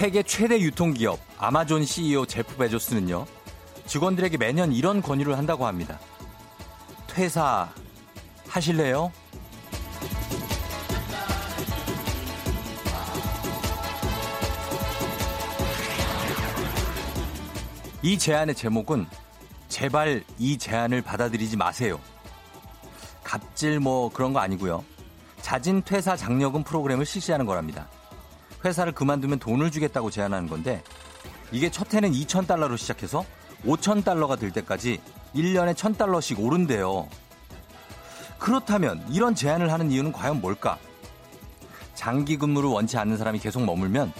세계 최대 유통기업 아마존 CEO 제프 베조스는요, 직원들에게 매년 이런 권유를 한다고 합니다. 퇴사 하실래요? 이 제안의 제목은 제발 이 제안을 받아들이지 마세요. 갑질 뭐 그런 거 아니고요. 자진 퇴사 장려금 프로그램을 실시하는 거랍니다. 회사를 그만두면 돈을 주겠다고 제안하는 건데 이게 첫 해는 2,000달러로 시작해서 5,000달러가 될 때까지 1년에 1,000달러씩 오른대요. 그렇다면 이런 제안을 하는 이유는 과연 뭘까? 장기 근무를 원치 않는 사람이 계속 머물면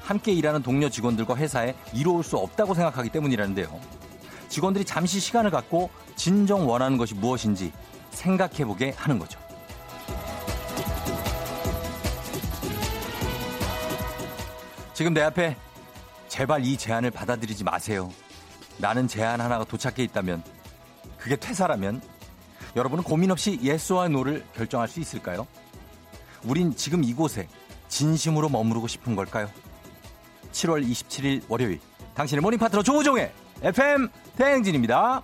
함께 일하는 동료 직원들과 회사에 이로울 수 없다고 생각하기 때문이라는데요. 직원들이 잠시 시간을 갖고 진정 원하는 것이 무엇인지 생각해보게 하는 거죠. 지금 내 앞에 제발 이 제안을 받아들이지 마세요. 나는 제안 하나가 도착해 있다면 그게 퇴사라면 여러분은 고민 없이 예스와 노를 결정할 수 있을까요? 우린 지금 이곳에 진심으로 머무르고 싶은 걸까요? 7월 27일 월요일 당신의 morning 파트너 조우종의 FM 대행진입니다.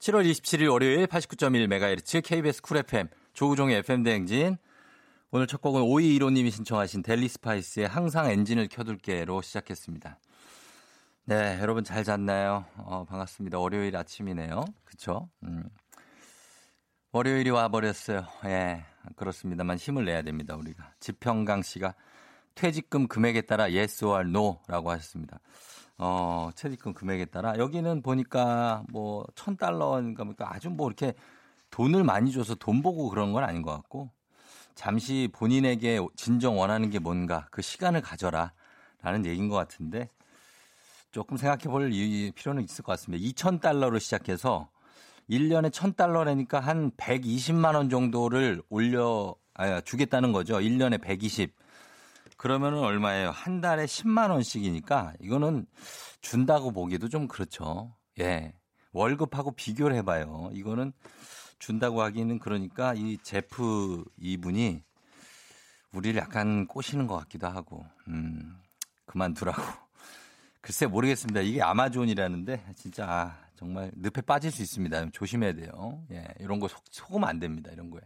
7월 27일 월요일 89.1MHz KBS 쿨 FM 조우종의 FM 대행진 오늘 첫 곡은 5215님이 신청하신 델리 스파이스의 항상 엔진을 켜둘게로 시작했습니다. 네, 여러분 잘 잤나요? 어, 반갑습니다. 월요일 아침이네요. 그쵸? 음. 월요일이 와버렸어요. 예, 그렇습니다만 힘을 내야 됩니다, 우리가. 지평강 씨가 퇴직금 금액에 따라 yes or no라고 하셨습니다. 어, 퇴직금 금액에 따라 여기는 보니까 뭐 천 달러인가 뭐 아주 뭐 이렇게 돈을 많이 줘서 돈 보고 그런 건 아닌 것 같고 잠시 본인에게 진정 원하는 게 뭔가 그 시간을 가져라 라는 얘기인 것 같은데 조금 생각해 볼 필요는 있을 것 같습니다. 2,000달러로 시작해서 1년에 1,000달러라니까 한 120만 원 정도를 올려 아, 주겠다는 거죠. 1년에 120. 그러면은 얼마예요? 한 달에 10만 원씩이니까 이거는 준다고 보기도 좀 그렇죠. 예. 월급하고 비교를 해봐요. 이거는 준다고 하기는 그러니까 이 제프 이분이 우리를 약간 꼬시는 것 같기도 하고, 음, 그만두라고. 글쎄 모르겠습니다. 이게 아마존이라는데 진짜 아, 정말 늪에 빠질 수 있습니다. 조심해야 돼요. 예, 이런 거 속, 속으면 안 됩니다. 이런 거에.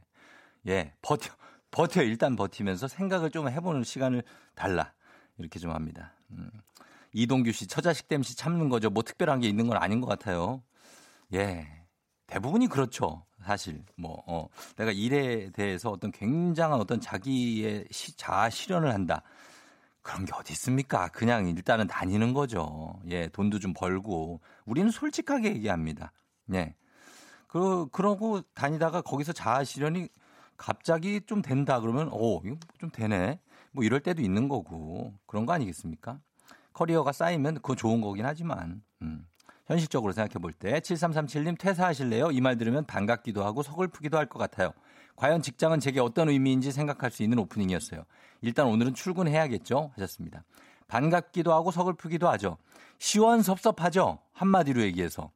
예, 버텨, 버텨. 일단 버티면서 생각을 좀 해보는 시간을 달라. 이렇게 좀 합니다. 음. 이동규 씨, 처자식 땜시 참는 거죠. 뭐 특별한 게 있는 건 아닌 것 같아요. 예. 대부분이 그렇죠. 사실 뭐 어, 내가 일에 대해서 어떤 굉장한 어떤 자기의 시, 자아 실현을 한다. 그런 게 어디 있습니까? 그냥 일단은 다니는 거죠. 예, 돈도 좀 벌고 우리는 솔직하게 얘기합니다. 예. 그 그러고 다니다가 거기서 자아 실현이 갑자기 좀 된다 그러면 오, 이거 좀 되네. 뭐 이럴 때도 있는 거고 그런 거 아니겠습니까? 커리어가 쌓이면 그거 좋은 거긴 하지만 음. 현실적으로 생각해 볼 때 7337님 퇴사하실래요? 이 말 들으면 반갑기도 하고 서글프기도 할 것 같아요. 과연 직장은 제게 어떤 의미인지 생각할 수 있는 오프닝이었어요. 일단 오늘은 출근해야겠죠? 하셨습니다. 반갑기도 하고 서글프기도 하죠. 시원섭섭하죠? 한마디로 얘기해서.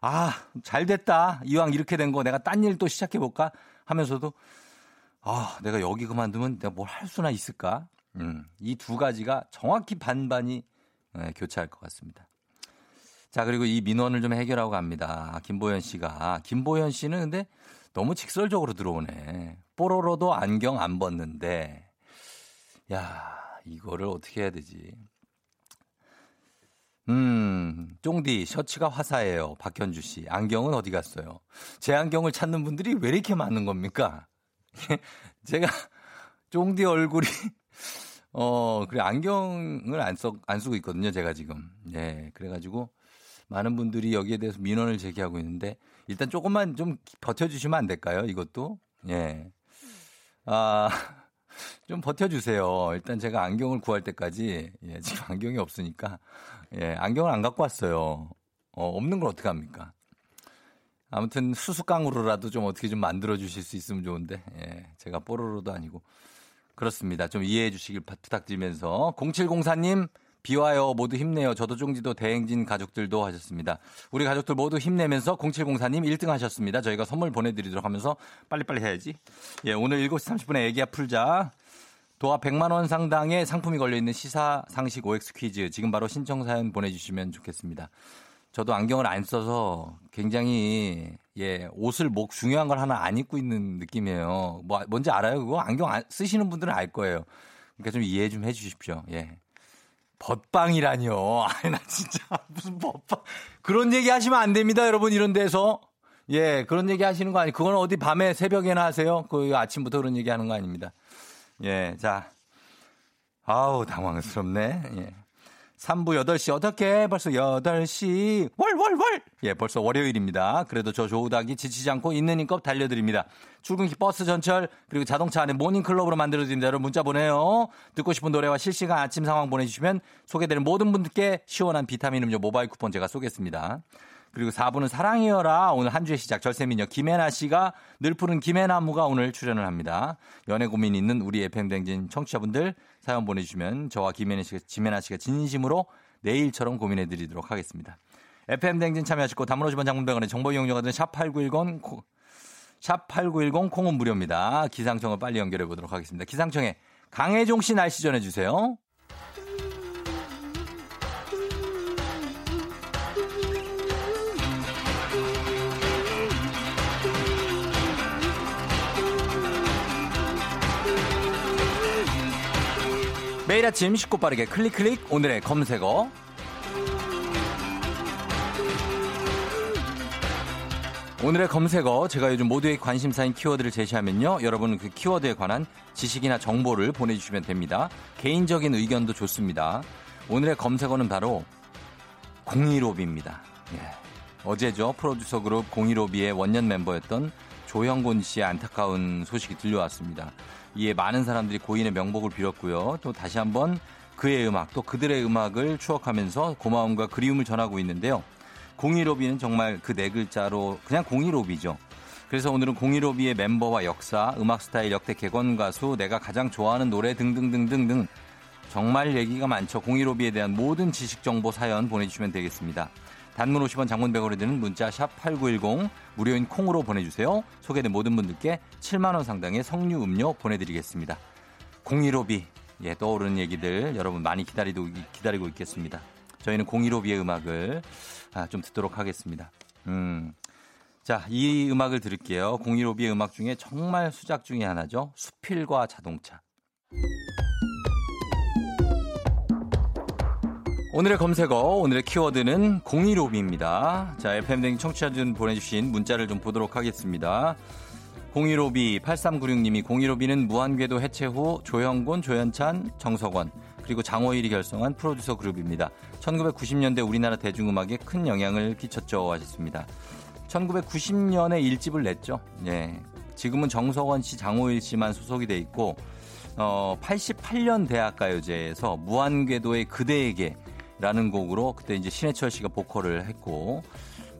아, 잘 됐다. 이왕 이렇게 된 거 내가 딴 일 또 시작해볼까? 하면서도 아, 내가 여기 그만두면 내가 뭘 할 수나 있을까? 음, 이 두 가지가 정확히 반반이 네, 교차할 것 같습니다. 자, 그리고 이 민원을 좀 해결하고 갑니다. 김보현 씨가. 김보현 씨는 근데 너무 직설적으로 들어오네. 뽀로로도 안경 안 벗는데. 야, 이거를 어떻게 해야 되지? 음, 쫑디, 셔츠가 화사해요. 박현주 씨. 안경은 어디 갔어요? 제 안경을 찾는 분들이 왜 이렇게 많은 겁니까? 제가 쫑디 얼굴이 어, 그래 안경을 안 써, 안 쓰고 있거든요, 제가 지금. 예. 그래가지고 많은 분들이 여기에 대해서 민원을 제기하고 있는데 일단 조금만 좀 버텨주시면 안 될까요? 이것도 예. 아. 좀 버텨주세요. 일단 제가 안경을 구할 때까지, 예, 지금 안경이 없으니까, 예, 안경을 안 갖고 왔어요. 어, 없는 걸 어떻게 합니까? 아무튼 수수깡으로라도 좀 어떻게 좀 만들어 주실 수 있으면 좋은데, 예, 제가 뽀로로도 아니고. 그렇습니다. 좀 이해해 주시길 부탁드리면서, 0704님, 비와요. 모두 힘내요. 저도 종지도 대행진 가족들도 하셨습니다. 우리 가족들 모두 힘내면서 0704님 1등 하셨습니다. 저희가 선물 보내드리도록 하면서 빨리빨리 해야지. 예, 오늘 7시 30분에 애기야 풀자. 도합 100만 원 상당의 상품이 걸려 있는 시사 상식 OX 퀴즈 지금 바로 신청 사연 보내주시면 좋겠습니다. 저도 안경을 안 써서 굉장히 예 옷을 뭐 중요한 걸 하나 안 입고 있는 느낌이에요. 뭐 뭔지 알아요? 그거 안경 안, 쓰시는 분들은 알 거예요. 그러니까 좀 이해 좀 해주십시오. 예. 벗방이라니요. 아니 나 진짜 무슨 벗방 그런 얘기 하시면 안 됩니다, 여러분 이런 데서. 예, 그런 얘기 하시는 거 아니. 그건 어디 밤에 새벽에나 하세요? 그 아침부터 그런 얘기 하는 거 아닙니다. 예, 자. 아우, 당황스럽네. 예. 3부 8시 어떻게 벌써 8시 월월월 예 벌써 월요일입니다. 그래도 저 조우닥이 지치지 않고 있는 힘껏 달려드립니다. 출근길 버스 전철 그리고 자동차 안에 모닝클럽으로 만들어드립니다. 여러분 문자 보내요. 듣고 싶은 노래와 실시간 아침 상황 보내주시면 소개되는 모든 분들께 시원한 비타민 음료 모바일 쿠폰 제가 쏘겠습니다. 그리고 4부는 사랑이여라 오늘 한 주의 시작 절세미녀 김혜나 씨가 늘 푸른 김혜나무가 오늘 출연을 합니다. 연애 고민 있는 우리 FM댕진 청취자분들 사연 보내주시면 저와 김혜나 씨가, 김혜나 씨가 진심으로 내일처럼 고민해 드리도록 하겠습니다. FM댕진 참여하시고 담으로 주번 장문병원의 정보 이용료가 든 샵8910 샵8910 콩은 무료입니다. 기상청을 빨리 연결해 보도록 하겠습니다. 기상청에 강혜종 씨 날씨 전해주세요. 매일 아침 쉽고 빠르게 클릭 클릭. 오늘의 검색어. 오늘의 검색어 제가 요즘 모두의 관심사인 키워드를 제시하면요. 여러분은 그 키워드에 관한 지식이나 정보를 보내주시면 됩니다. 개인적인 의견도 좋습니다. 오늘의 검색어는 바로 공이로비입니다. 예. 어제죠. 프로듀서 그룹 공이로비의 원년 멤버였던 조형곤 씨의 안타까운 소식이 들려왔습니다 이에 많은 사람들이 고인의 명복을 빌었고요. 또 다시 한번 그의 음악, 또 그들의 음악을 추억하면서 고마움과 그리움을 전하고 있는데요. 공이로비는 정말 그 네 글자로 그냥 공이로비죠. 그래서 오늘은 공이로비의 멤버와 역사, 음악 스타일, 역대 객원 가수, 내가 가장 좋아하는 노래 등등등등등 정말 얘기가 많죠. 공이로비에 대한 모든 지식 정보 사연 보내주시면 되겠습니다. 단문 50원 장문 100원이 드는 문자 샵 8910 무료인 콩으로 보내주세요. 소개된 모든 분들께 7만원 상당의 석류 음료 보내드리겠습니다. 015비 예, 떠오르는 얘기들 여러분 많이 기다리고, 기다리고 있겠습니다. 저희는 015비의 음악을 아, 좀 듣도록 하겠습니다. 음. 자, 이 음악을 들을게요. 015비의 음악 중에 정말 수작 중의 하나죠. 수필과 자동차. 오늘의 검색어, 오늘의 키워드는 015비입니다. 자, FM댕 청취자분 보내주신 문자를 좀 보도록 하겠습니다. 015비 8396님이 015비는 무한궤도 해체 후 조영곤, 조현찬, 정석원 그리고 장호일이 결성한 프로듀서 그룹입니다. 1990년대 우리나라 대중음악에 큰 영향을 끼쳤죠 하셨습니다. 1990년에 1집을 냈죠. 예. 지금은 정석원 씨, 장호일 씨만 소속이 돼 있고 어, 88년 대학가요제에서 무한궤도의 그대에게 라는 곡으로 그때 이제 신해철 씨가 보컬을 했고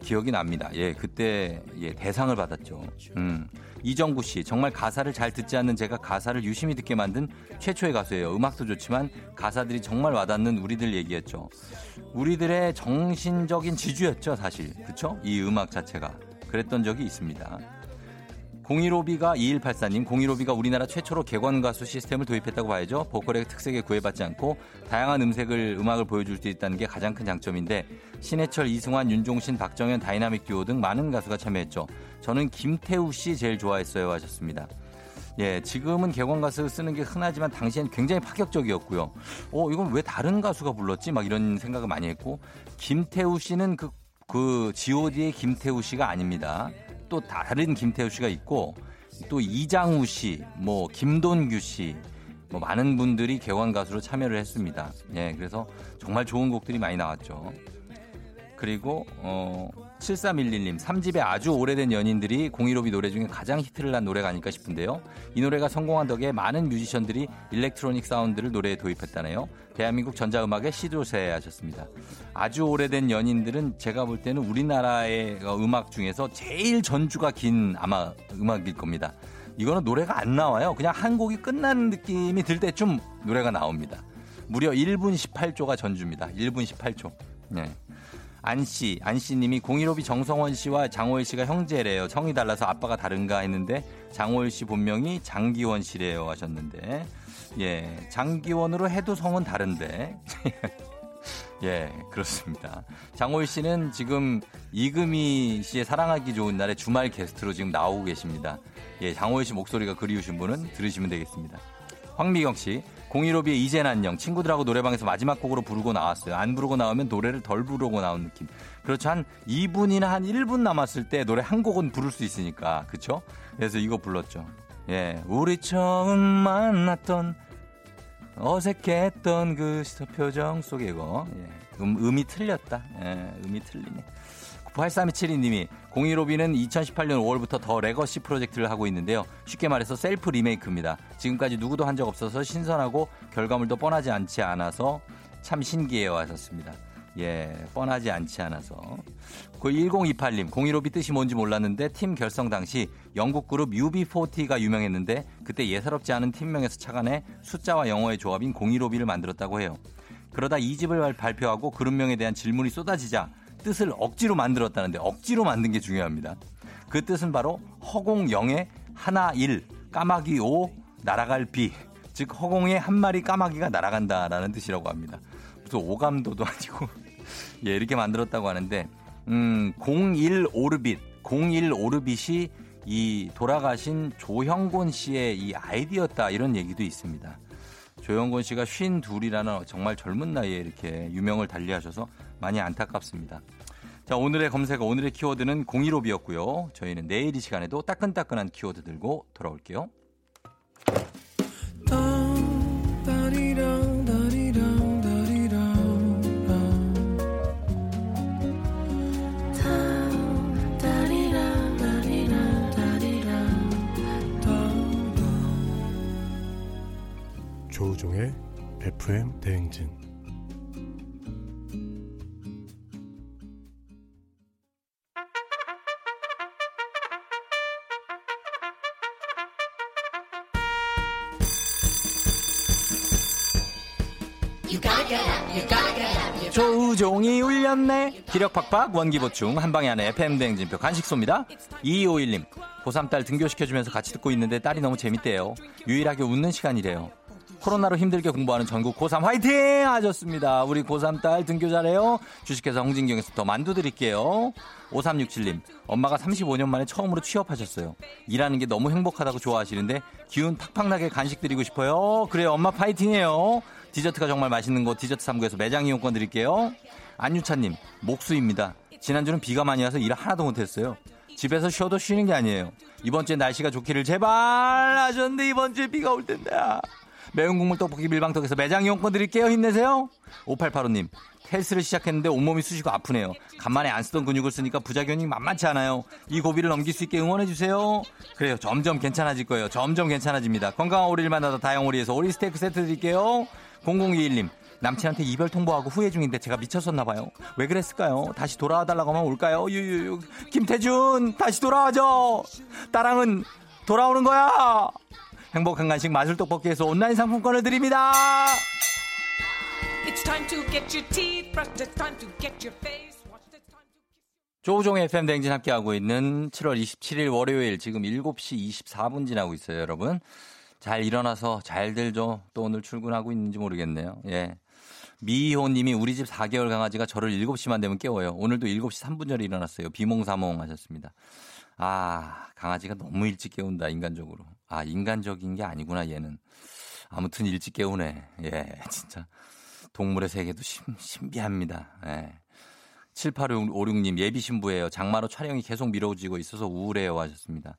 기억이 납니다. 예, 그때 예, 대상을 받았죠. 음. 이정구 씨, 정말 가사를 잘 듣지 않는 제가 가사를 유심히 듣게 만든 최초의 가수예요. 음악도 좋지만 가사들이 정말 와닿는 우리들 얘기였죠. 우리들의 정신적인 지주였죠, 사실. 그쵸? 이 음악 자체가. 그랬던 적이 있습니다. 015비가 2184님, 015비가 우리나라 최초로 객원 가수 시스템을 도입했다고 봐야죠. 보컬의 특색에 구애받지 않고 다양한 음색을 음악을 보여줄 수 있다는 게 가장 큰 장점인데 신해철, 이승환, 윤종신, 박정현, 다이나믹 듀오 등 많은 가수가 참여했죠. 저는 김태우 씨 제일 좋아했어요 하셨습니다. 예, 지금은 객원 가수 쓰는 게 흔하지만 당시엔 굉장히 파격적이었고요. 어, 이건 왜 다른 가수가 불렀지? 막 이런 생각을 많이 했고 김태우 씨는 그, 그 G.O.D의 김태우 씨가 아닙니다. 또 다른 김태우 씨가 있고 또 이장우 씨, 뭐 김돈규 씨, 뭐 많은 분들이 개원 가수로 참여를 했습니다. 예, 그래서 정말 좋은 곡들이 많이 나왔죠. 그리고 어 7311님 3집의 아주 오래된 연인들이 공이로비 노래 중에 가장 히트를 난 노래가 아닐까 싶은데요. 이 노래가 성공한 덕에 많은 뮤지션들이 electronic 사운드를 노래에 도입했다네요. 대한민국 전자음악의 시조새 하셨습니다. 아주 오래된 연인들은 제가 볼 때는 우리나라의 음악 중에서 제일 전주가 긴 아마 음악일 겁니다. 이거는 노래가 안 나와요. 그냥 한 곡이 끝나는 느낌이 들 때쯤 노래가 나옵니다. 무려 1분 18초가 전주입니다. 1분 18초. 네. 안씨, 안씨님이 015비 정석원 씨와 장호일 씨가 형제래요. 성이 달라서 아빠가 다른가 했는데 장호일 씨 본명이 장기원 씨래요 하셨는데 예 장기원으로 해도 성은 다른데 예 그렇습니다. 장호일 씨는 지금 이금희 씨의 사랑하기 좋은 날에 주말 게스트로 지금 나오고 계십니다. 예 장호일 씨 목소리가 그리우신 분은 들으시면 되겠습니다. 황미경 씨 015B의 이젠 안녕 친구들하고 노래방에서 마지막 곡으로 부르고 나왔어요. 안 부르고 나오면 노래를 덜 부르고 나온 느낌. 그렇죠. 한 2분이나 한 1분 남았을 때 노래 한 곡은 부를 수 있으니까. 그렇죠? 그래서 이거 불렀죠. 예. 우리 처음 만났던 어색했던 그 표정 속에 이거. 예. 음, 음이 틀렸다. 예, 음이 틀리네. 8327님이 015B는 2018년 5월부터 The Legacy 프로젝트를 하고 있는데요. 쉽게 말해서 셀프 리메이크입니다. 지금까지 누구도 한 적 없어서 신선하고 결과물도 뻔하지 않지 않아서 참 신기해요 하셨습니다. 예, 뻔하지 않지 않아서. 그 1028님, 015B 뜻이 뭔지 몰랐는데 팀 결성 당시 영국 그룹 UB40가 유명했는데 그때 예사롭지 않은 팀명에서 착안해 숫자와 영어의 조합인 015B를 만들었다고 해요. 그러다 2집을 발표하고 그룹명에 대한 질문이 쏟아지자 뜻을 억지로 만들었다는데 억지로 만든 게 중요합니다. 그 뜻은 바로 허공영의 하나 일 까마귀 오 날아갈 비. 즉 허공에 한 마리 까마귀가 날아간다라는 뜻이라고 합니다. 무슨 오감도도 아니고 예 이렇게 만들었다고 하는데 음, 01 오르빗 01 오르빗이 이 돌아가신 조형곤 씨의 이 아이디였다 이런 얘기도 있습니다. 조영곤 씨가 쉰 둘이라는 정말 젊은 나이에 이렇게 유명을 달리하셔서 많이 안타깝습니다. 자, 오늘의 검색어, 오늘의 키워드는 015비였고요. 저희는 내일 이 시간에도 따끈따끈한 키워드 들고 돌아올게요. FM 대행진 조우종이 울렸네. 기력 팍팍 원기 보충 한방에 안에 FM 대행진표 간식 쏩니다. 2251님 고3 딸 등교시켜주면서 같이 듣고 있는데 딸이 너무 재밌대요. 유일하게 웃는 시간이래요. 코로나로 힘들게 공부하는 전국 고3 화이팅! 하셨습니다. 우리 고3 딸 등교 잘해요. 주식회사 홍진경에서 더 만두 드릴게요. 5367님, 엄마가 35년 만에 처음으로 취업하셨어요. 일하는 게 너무 행복하다고 좋아하시는데 기운 팍팍 나게 간식 드리고 싶어요. 그래요, 엄마 파이팅해요. 디저트가 정말 맛있는 곳 디저트 3구에서 매장 이용권 드릴게요. 안유차님, 목수입니다. 지난주는 비가 많이 와서 일 하나도 못했어요. 집에서 쉬어도 쉬는 게 아니에요. 이번 주에 날씨가 좋기를 제발 하셨는데 이번 주에 비가 올 텐데. 매운 국물 떡볶이 밀방떡에서 매장 이용권 드릴게요. 힘내세요. 5885님. 헬스를 시작했는데 온몸이 쑤시고 아프네요. 간만에 안 쓰던 근육을 쓰니까 부작용이 만만치 않아요. 이 고비를 넘길 수 있게 응원해주세요. 그래요. 점점 괜찮아질 거예요. 점점 괜찮아집니다. 건강한 오리를 만나다 다양오리에서 오리 스테이크 세트 드릴게요. 0021님. 남친한테 이별 통보하고 후회 중인데 제가 미쳤었나 봐요. 왜 그랬을까요? 다시 돌아와 달라고 하면 올까요? 유유유. 김태준 다시 돌아와줘. 따랑은 돌아오는 거야. 행복한 간식 마술 떡볶이에서 온라인 상품권을 드립니다. 조우종의 FM 댕진 함께하고 있는 7월 27일 월요일 지금 7시 24분 지나고 있어요, 여러분. 잘 일어나서 잘들 좀 또 오늘 출근하고 있는지 모르겠네요. 예. 미호 님이 우리 집 4개월 강아지가 저를 7시만 되면 깨워요. 오늘도 7시 3분 전에 일어났어요. 비몽사몽 하셨습니다. 아, 강아지가 너무 일찍 깨운다, 인간적으로. 아, 인간적인 게 아니구나, 얘는. 아무튼 일찍 깨우네. 예, 진짜. 동물의 세계도 신, 신비합니다. 예. 7856님, 예비 신부예요. 장마로 촬영이 계속 미뤄지고 있어서 우울해요. 하셨습니다.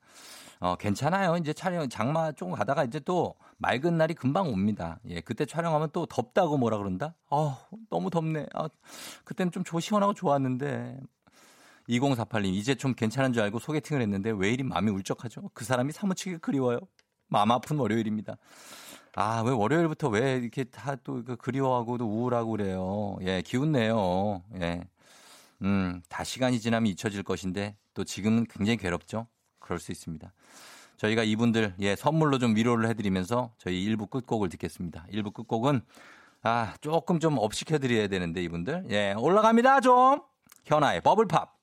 어, 괜찮아요. 이제 촬영, 장마 좀 가다가 이제 또 맑은 날이 금방 옵니다. 예, 그때 촬영하면 또 덥다고 뭐라 그런다? 어, 너무 덥네. 아, 그때는 좀 시원하고 좋았는데. 2048님, 이제 좀 괜찮은 줄 알고 소개팅을 했는데 왜 이리 마음이 울적하죠? 그 사람이 사무치게 그리워요. 마음 아픈 월요일입니다. 아, 왜 월요일부터 왜 이렇게 다또 그 그리워하고 도 우울하고 그래요? 예, 기운내요. 예. 음, 다 시간이 지나면 잊혀질 것인데 또 지금은 굉장히 괴롭죠? 그럴 수 있습니다. 저희가 이분들, 예, 선물로 좀 위로를 해드리면서 저희 1부 끝곡을 듣겠습니다. 1부 끝곡은 아, 조금 좀 업시켜드려야 되는데 이분들. 예, 올라갑니다, 좀. 현아의 버블팝.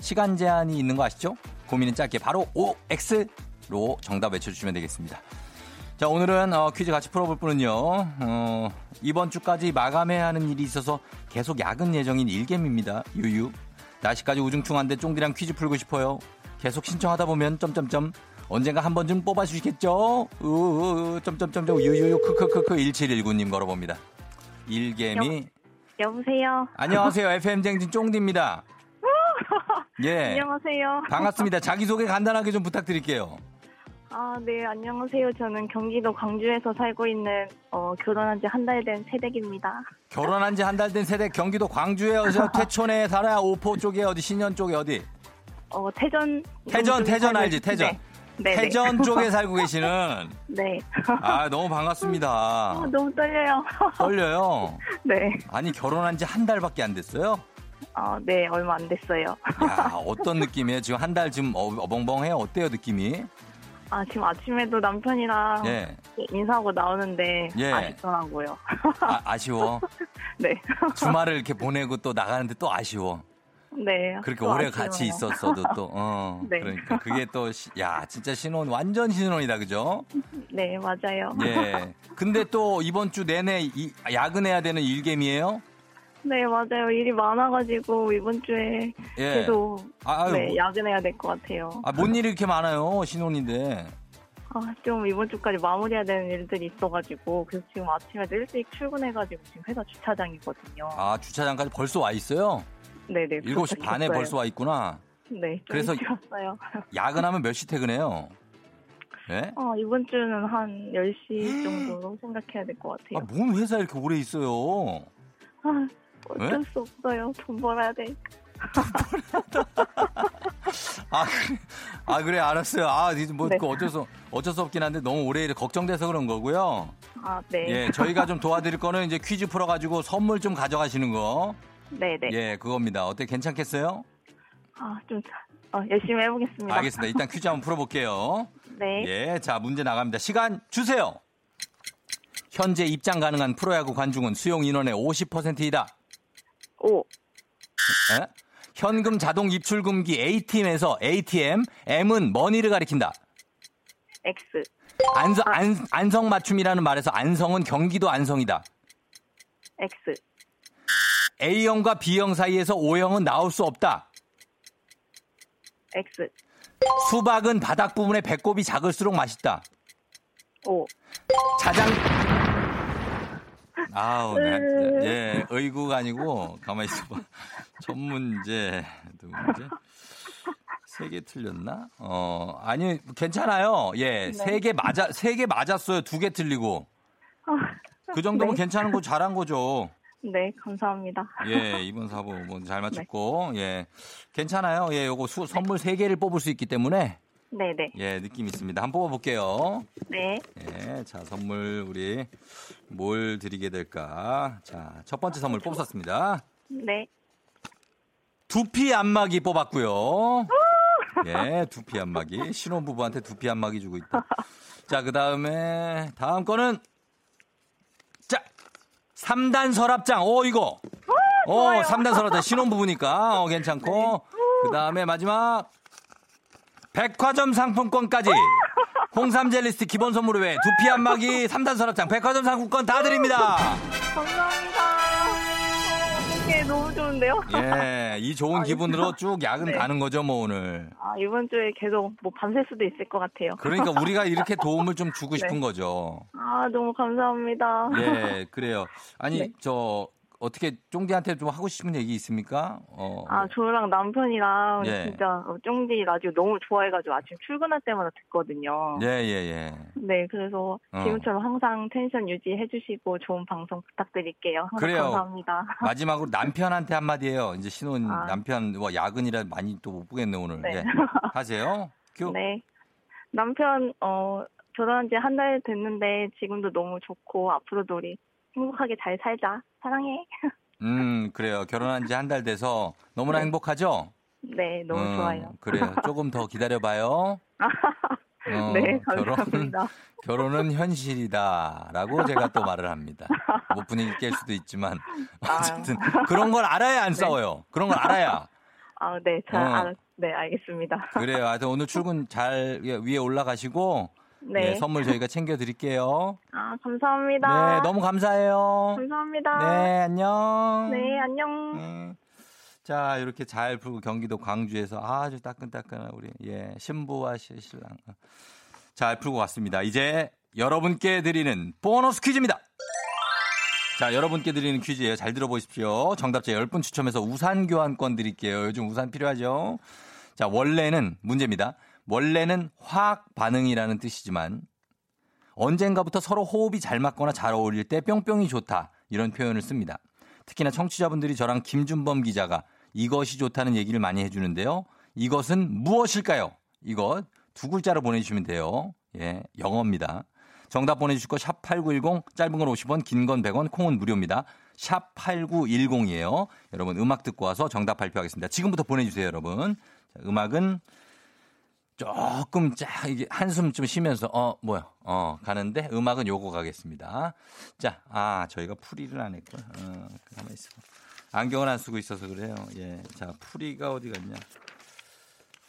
시간 제한이 있는 거 아시죠? 고민은 짧게 바로 OX로 정답 외쳐주시면 되겠습니다. 자 오늘은 어, 퀴즈 같이 풀어볼 분은요. 어, 이번 주까지 마감해야 하는 일이 있어서 계속 야근 예정인 일겜입니다. 유유. 날씨까지 우중충한데 쫑디랑 퀴즈 풀고 싶어요. 계속 신청하다 보면 점점점 언젠가 한 번쯤 뽑아주시겠죠? 우우우 점점점점 유유유 크크크크 1719님 걸어봅니다. 일개미 여보세요. 안녕하세요 FM 쟁진 쫑디입니다. 예 안녕하세요. 반갑습니다. 자기소개 간단하게 좀 부탁드릴게요. 아, 네, 안녕하세요. 저는 경기도 광주에서 살고 있는 어, 결혼한 지 한 달 된 새댁입니다. 결혼한 지 한 달된 세대 경기도 광주에 어디서 퇴촌에 살아야 오포 쪽에 어디 신현 쪽에 어디 어, 태전 태전 태전 알지 있- 태전 네. 네, 태전 네. 쪽에 살고 계시는 네. 아 너무 아, 반갑습니다. 너무 떨려요. 떨려요. 네. 아니 결혼한 지 한 달밖에 안 됐어요? 아, 네, 얼마 안 됐어요. 야 어떤 느낌이에요? 지금 한 달 지금 어, 어벙벙해요? 어때요 느낌이? 아, 지금 아침에도 남편이랑 예, 인사하고 나오는데 예. 아쉽더라고요. 아, 아쉬워. 네. 주말을 이렇게 보내고 또 나가는데 또 아쉬워. 네. 그렇게 또 오래 아쉬워요. 같이 있었어도 또, 어. 네. 그러니까 그게 또, 시- 야, 진짜 신혼, 완전 신혼이다, 그죠? 네, 맞아요. 예. 근데 또 이번 주 내내 이- 야근해야 되는 일개미예요 네, 맞아요. 일이 많아가지고 이번 주에 예. 계속 아, 아유, 네, 뭐- 야근해야 될 것 같아요. 아, 뭔 일이 이렇게 많아요, 신혼인데. 아, 좀 이번 주까지 마무리해야 되는 일들이 있어가지고 그래서 지금 아침에도 일찍 출근해가지고 지금 회사 주차장이거든요. 아, 주차장까지 벌써 와 있어요? 네네. 7시 반에 도착했어요. 벌써 와 있구나. 네. 좀 그래서- 왔어요. 야근하면 몇 시 퇴근해요? 예? 어, 이번 주는 한 10시 정도로 생각해야 될것 아, 같아요. 뭔 회사 이렇게 오래 있어요? 아, 어쩔 왜? 수 없어요. 돈 벌어야 돼. 아, 그래. 아, 그래, 알았어요. 아, 뭐, 네. 그 어쩔 수, 어쩔 수 없긴 한데 너무 오래 걱정돼서 그런 거고요. 아, 네. 예, 저희가 좀 도와드릴 거는 이제 퀴즈 풀어가지고 선물 좀 가져가시는 거. 네네. 예, 그겁니다. 어때 괜찮겠어요? 아, 좀 어, 열심히 해보겠습니다. 알겠습니다. 일단 퀴즈 한번 풀어볼게요. 네. 예, 자, 문제 나갑니다. 시간 주세요. 현재 입장 가능한 프로야구 관중은 수용 인원의 50%이다. 오. 예? 현금 자동 입출금기 ATM에서 ATM, M은 머니를 가리킨다. X. 안성, 안, 안성 맞춤이라는 말에서 안성은 경기도 안성이다. X. A형과 B형 사이에서 O형은 나올 수 없다. X. 수박은 바닥 부분의 배꼽이 작을수록 맛있다. 오. 자장. 아우, 나, 진짜. 예, 의구가 아니고, 가만히 있어봐. 첫 문제, 두 문제. 세 개 틀렸나? 어, 아니, 괜찮아요. 예, 세개 맞아, 세 개 맞았어요. 두 개 틀리고. 아, 그 정도면 네. 괜찮은 거 잘한 거죠. 네, 감사합니다. 예, 이번 사부 뭐잘 맞췄고, 예. 괜찮아요. 예, 요거 수, 선물 세 개를 뽑을 수 있기 때문에, 네네. 예, 느낌 있습니다. 한번 뽑아볼게요. 네. 예, 자, 선물 우리 뭘 드리게 될까? 자, 첫 번째 선물 뽑았습니다. 네. 두피 안마기 뽑았고요. 예, 두피 안마기. 신혼부부한테 두피 안마기 주고 있다. 자, 그 다음에 다음 거는 자, 3단 서랍장. 오, 이거. 오, 3단 서랍장. 신혼부부니까 어, 괜찮고. 그 다음에 마지막 백화점 상품권까지. 홍삼 젤리스틱 기본 선물 외에 두피 안마기 3단 서랍장 백화점 상품권 다 드립니다. 감사합니다. 네, 너무 좋은데요? 예, 이 좋은 아, 기분으로 쭉 야근 네. 가는 거죠, 뭐 오늘. 아, 이번 주에 계속 뭐 밤샐 수도 있을 것 같아요. 그러니까 우리가 이렇게 도움을 좀 주고 싶은 네. 거죠. 아, 너무 감사합니다. 예, 그래요. 아니, 네. 저 어떻게 쫑디한테 좀 하고 싶은 얘기 있습니까? 어. 아, 저랑 남편이랑 예. 진짜 어, 쫑디 라디오 너무 좋아해가지고 아침 출근할 때마다 듣거든요. 예, 예, 예. 네, 그래서 어. 지금처럼 항상 텐션 유지해주시고 좋은 방송 부탁드릴게요. 그래요. 감사합니다. 마지막으로 남편한테 한마디예요. 이제 신혼 아. 남편 뭐 야근이라 많이 또 못 보겠네 오늘. 네. 예. 하세요. 큐. 네. 남편, 어, 결혼한 지 한 달 됐는데 지금도 너무 좋고 앞으로도 우리 행복하게 잘 살자. 사랑해. 음, 그래요. 결혼한 지 한 달 돼서 너무나 네. 행복하죠? 네, 너무 음, 좋아요. 그래요. 조금 더 기다려봐요. 어, 네, 결혼, 감사합니다. 결혼은 현실이다라고 제가 또 말을 합니다. 뭐 분위기 깰 수도 있지만 어쨌든 그런 걸 알아야 안 네. 싸워요. 그런 걸 알아야. 아, 네, 잘 어. 알았, 네, 알겠습니다. 그래요. 하여튼 오늘 출근 잘 위에 올라가시고 네. 예, 선물 저희가 챙겨드릴게요. 아, 감사합니다. 네, 너무 감사해요. 감사합니다. 네, 안녕. 네, 안녕. 네. 자, 이렇게 잘 풀고 경기도 광주에서 아주 따끈따끈한 우리 예, 신부와 시- 신랑 잘 풀고 왔습니다. 이제 여러분께 드리는 보너스 퀴즈입니다. 자, 여러분께 드리는 퀴즈예요. 잘 들어보십시오. 정답자 10분 추첨해서 우산 교환권 드릴게요. 요즘 우산 필요하죠? 자, 원래는 문제입니다. 원래는 화학 반응이라는 뜻이지만 언젠가부터 서로 호흡이 잘 맞거나 잘 어울릴 때 뿅뿅이 좋다. 이런 표현을 씁니다. 특히나 청취자분들이 저랑 김준범 기자가 이것이 좋다는 얘기를 많이 해주는데요. 이것은 무엇일까요? 이것 두 글자로 보내주시면 돼요. 예, 영어입니다. 정답 보내주실 거 샵 8910 짧은 건 50원 긴 건 100원 콩은 무료입니다. 샵 8910이에요. 여러분 음악 듣고 와서 정답 발표하겠습니다. 지금부터 보내주세요 여러분. 자, 음악은 조금 쫙 이게 한숨 좀 쉬면서 어 뭐야 어 가는데 음악은 요거 가겠습니다. 자, 아 저희가 풀이를 안 했고 어, 가만 있어. 안경을 안 쓰고 있어서 그래요. 예, 자 풀이가 어디 갔냐?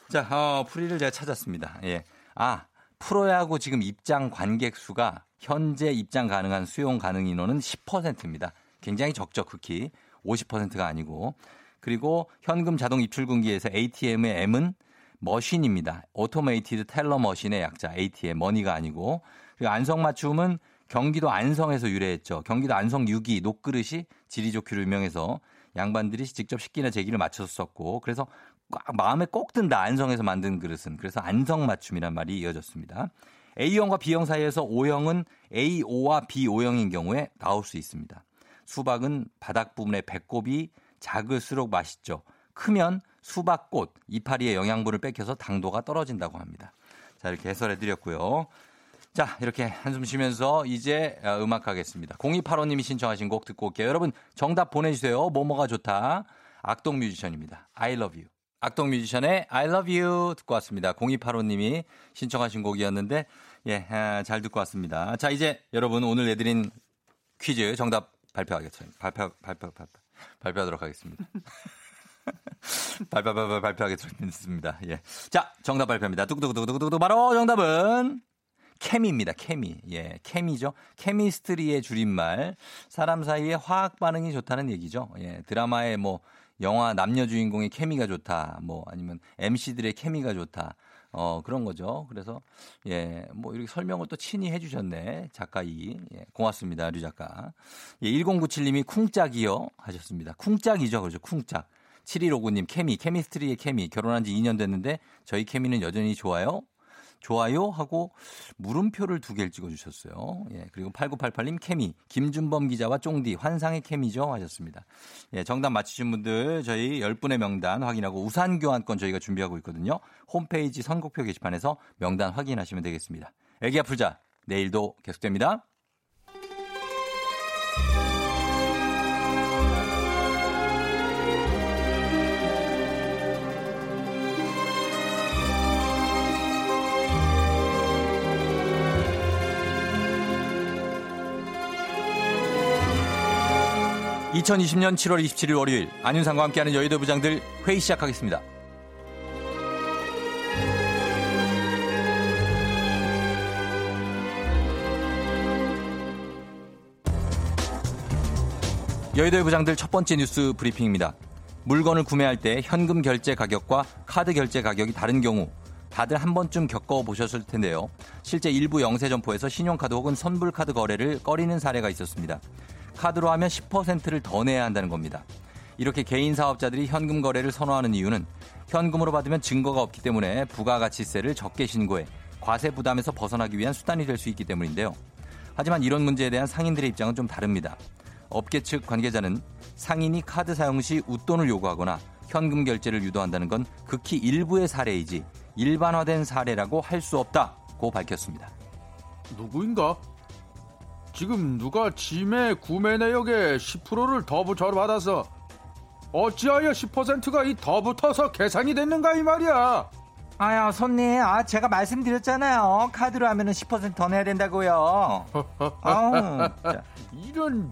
자, 어, 풀이를 제가 찾았습니다. 예, 아 프로야구 지금 입장 관객 수가 현재 입장 가능한 수용 가능 인원은 10%입니다. 굉장히 적죠, 극히 50%가 아니고 그리고 현금 자동 입출금기에서 ATM의 M은 machine입니다. Automated Teller Machine의 약자 ATM 머니가 아니고 그리고 안성맞춤은 경기도 안성에서 유래했죠. 경기도 안성 유기 녹그릇이 질이 좋기로 유명해서 양반들이 직접 식기나 제기를 맞춰서 썼고 그래서 꽉 마음에 꼭 든다 안성에서 만든 그릇은 그래서 안성 맞춤이란 말이 이어졌습니다. A형과 B형 사이에서 O형은 AO와 BO형인 경우에 나올 수 있습니다. 수박은 바닥 부분의 배꼽이 작을수록 맛있죠. 크면 수박꽃 이파리의 영양분을 뺏겨서 당도가 떨어진다고 합니다. 자 이렇게 해설해 드렸고요. 자 이렇게 한숨 쉬면서 이제 어, 음악 가겠습니다. 0285님이 신청하신 곡 듣고 올게요. 여러분 정답 보내주세요. 뭐뭐가 좋다. 악동 뮤지션입니다. I love you. 악동 뮤지션의 I love you 듣고 왔습니다. 0285님이 신청하신 곡이었는데 예, 아, 잘 듣고 왔습니다. 자 이제 여러분 오늘 내드린 퀴즈 정답 발표하겠습니다. 발표 발표 발표 발표하도록 하겠습니다. 발표, 발표, 발표하겠습니다. 예. 자, 정답 발표입니다. 뚝뚝뚝뚝뚝뚝. 바로 정답은 케미입니다. 케미. 예, 케미죠. 케미스트리의 줄임말. 사람 사이에 화학 반응이 좋다는 얘기죠. 예, 드라마의 뭐, 영화 남녀 주인공의 케미가 좋다. 뭐, 아니면 MC들의 케미가 좋다. 어, 그런 거죠. 그래서, 예, 뭐, 이렇게 설명을 또 친히 해 주셨네. 작가 이. 예, 고맙습니다. 류 작가. 예, 1097님이 쿵짝이요. 하셨습니다. 쿵짝이죠. 그렇죠. 쿵짝. 7159님, 케미, 케미스트리의 케미. 결혼한 지 2년 됐는데 저희 케미는 여전히 좋아요? 좋아요? 하고 물음표를 두 개를 찍어주셨어요. 예, 그리고 8988님, 케미. 김준범 기자와 쫑디, 환상의 케미죠? 하셨습니다. 예, 정답 맞히신 분들 저희 10분의 명단 확인하고 우산 교환권 저희가 준비하고 있거든요. 홈페이지 선곡표 게시판에서 명단 확인하시면 되겠습니다. 애기야 풀자. 내일도 계속됩니다. (2020년 7월 27일) 월요일 안윤상과 함께하는 여의도 부장들 회의 시작하겠습니다. 여의도의 부장들 첫 번째 뉴스 브리핑입니다. 물건을 구매할 때 현금 결제 가격과 카드 결제 가격이 다른 경우 다들 한 번쯤 겪어보셨을 텐데요. 실제 일부 영세 점포에서 신용카드 혹은 선불카드 거래를 꺼리는 사례가 있었습니다. 카드로 하면 10%를 더 내야 한다는 겁니다. 이렇게 개인 사업자들이 현금 거래를 선호하는 이유는 현금으로 받으면 증거가 없기 때문에 부가가치세를 적게 신고해 과세 부담에서 벗어나기 위한 수단이 될 수 있기 때문인데요. 하지만 이런 문제에 대한 상인들의 입장은 좀 다릅니다. 업계 측 관계자는 상인이 카드 사용 시 웃돈을 요구하거나 현금 결제를 유도한다는 건 극히 일부의 사례이지 일반화된 사례라고 할 수 없다고 밝혔습니다. 누구인가? 지금 누가 짐의 구매 내역에 10%를 더 부처를 받아서 어찌하여 10%가 이 더 붙어서 계산이 됐는가 이 말이야. 아야 손님 아 제가 말씀드렸잖아요. 카드로 하면은 10%더 내야 된다고요. 아우, 이런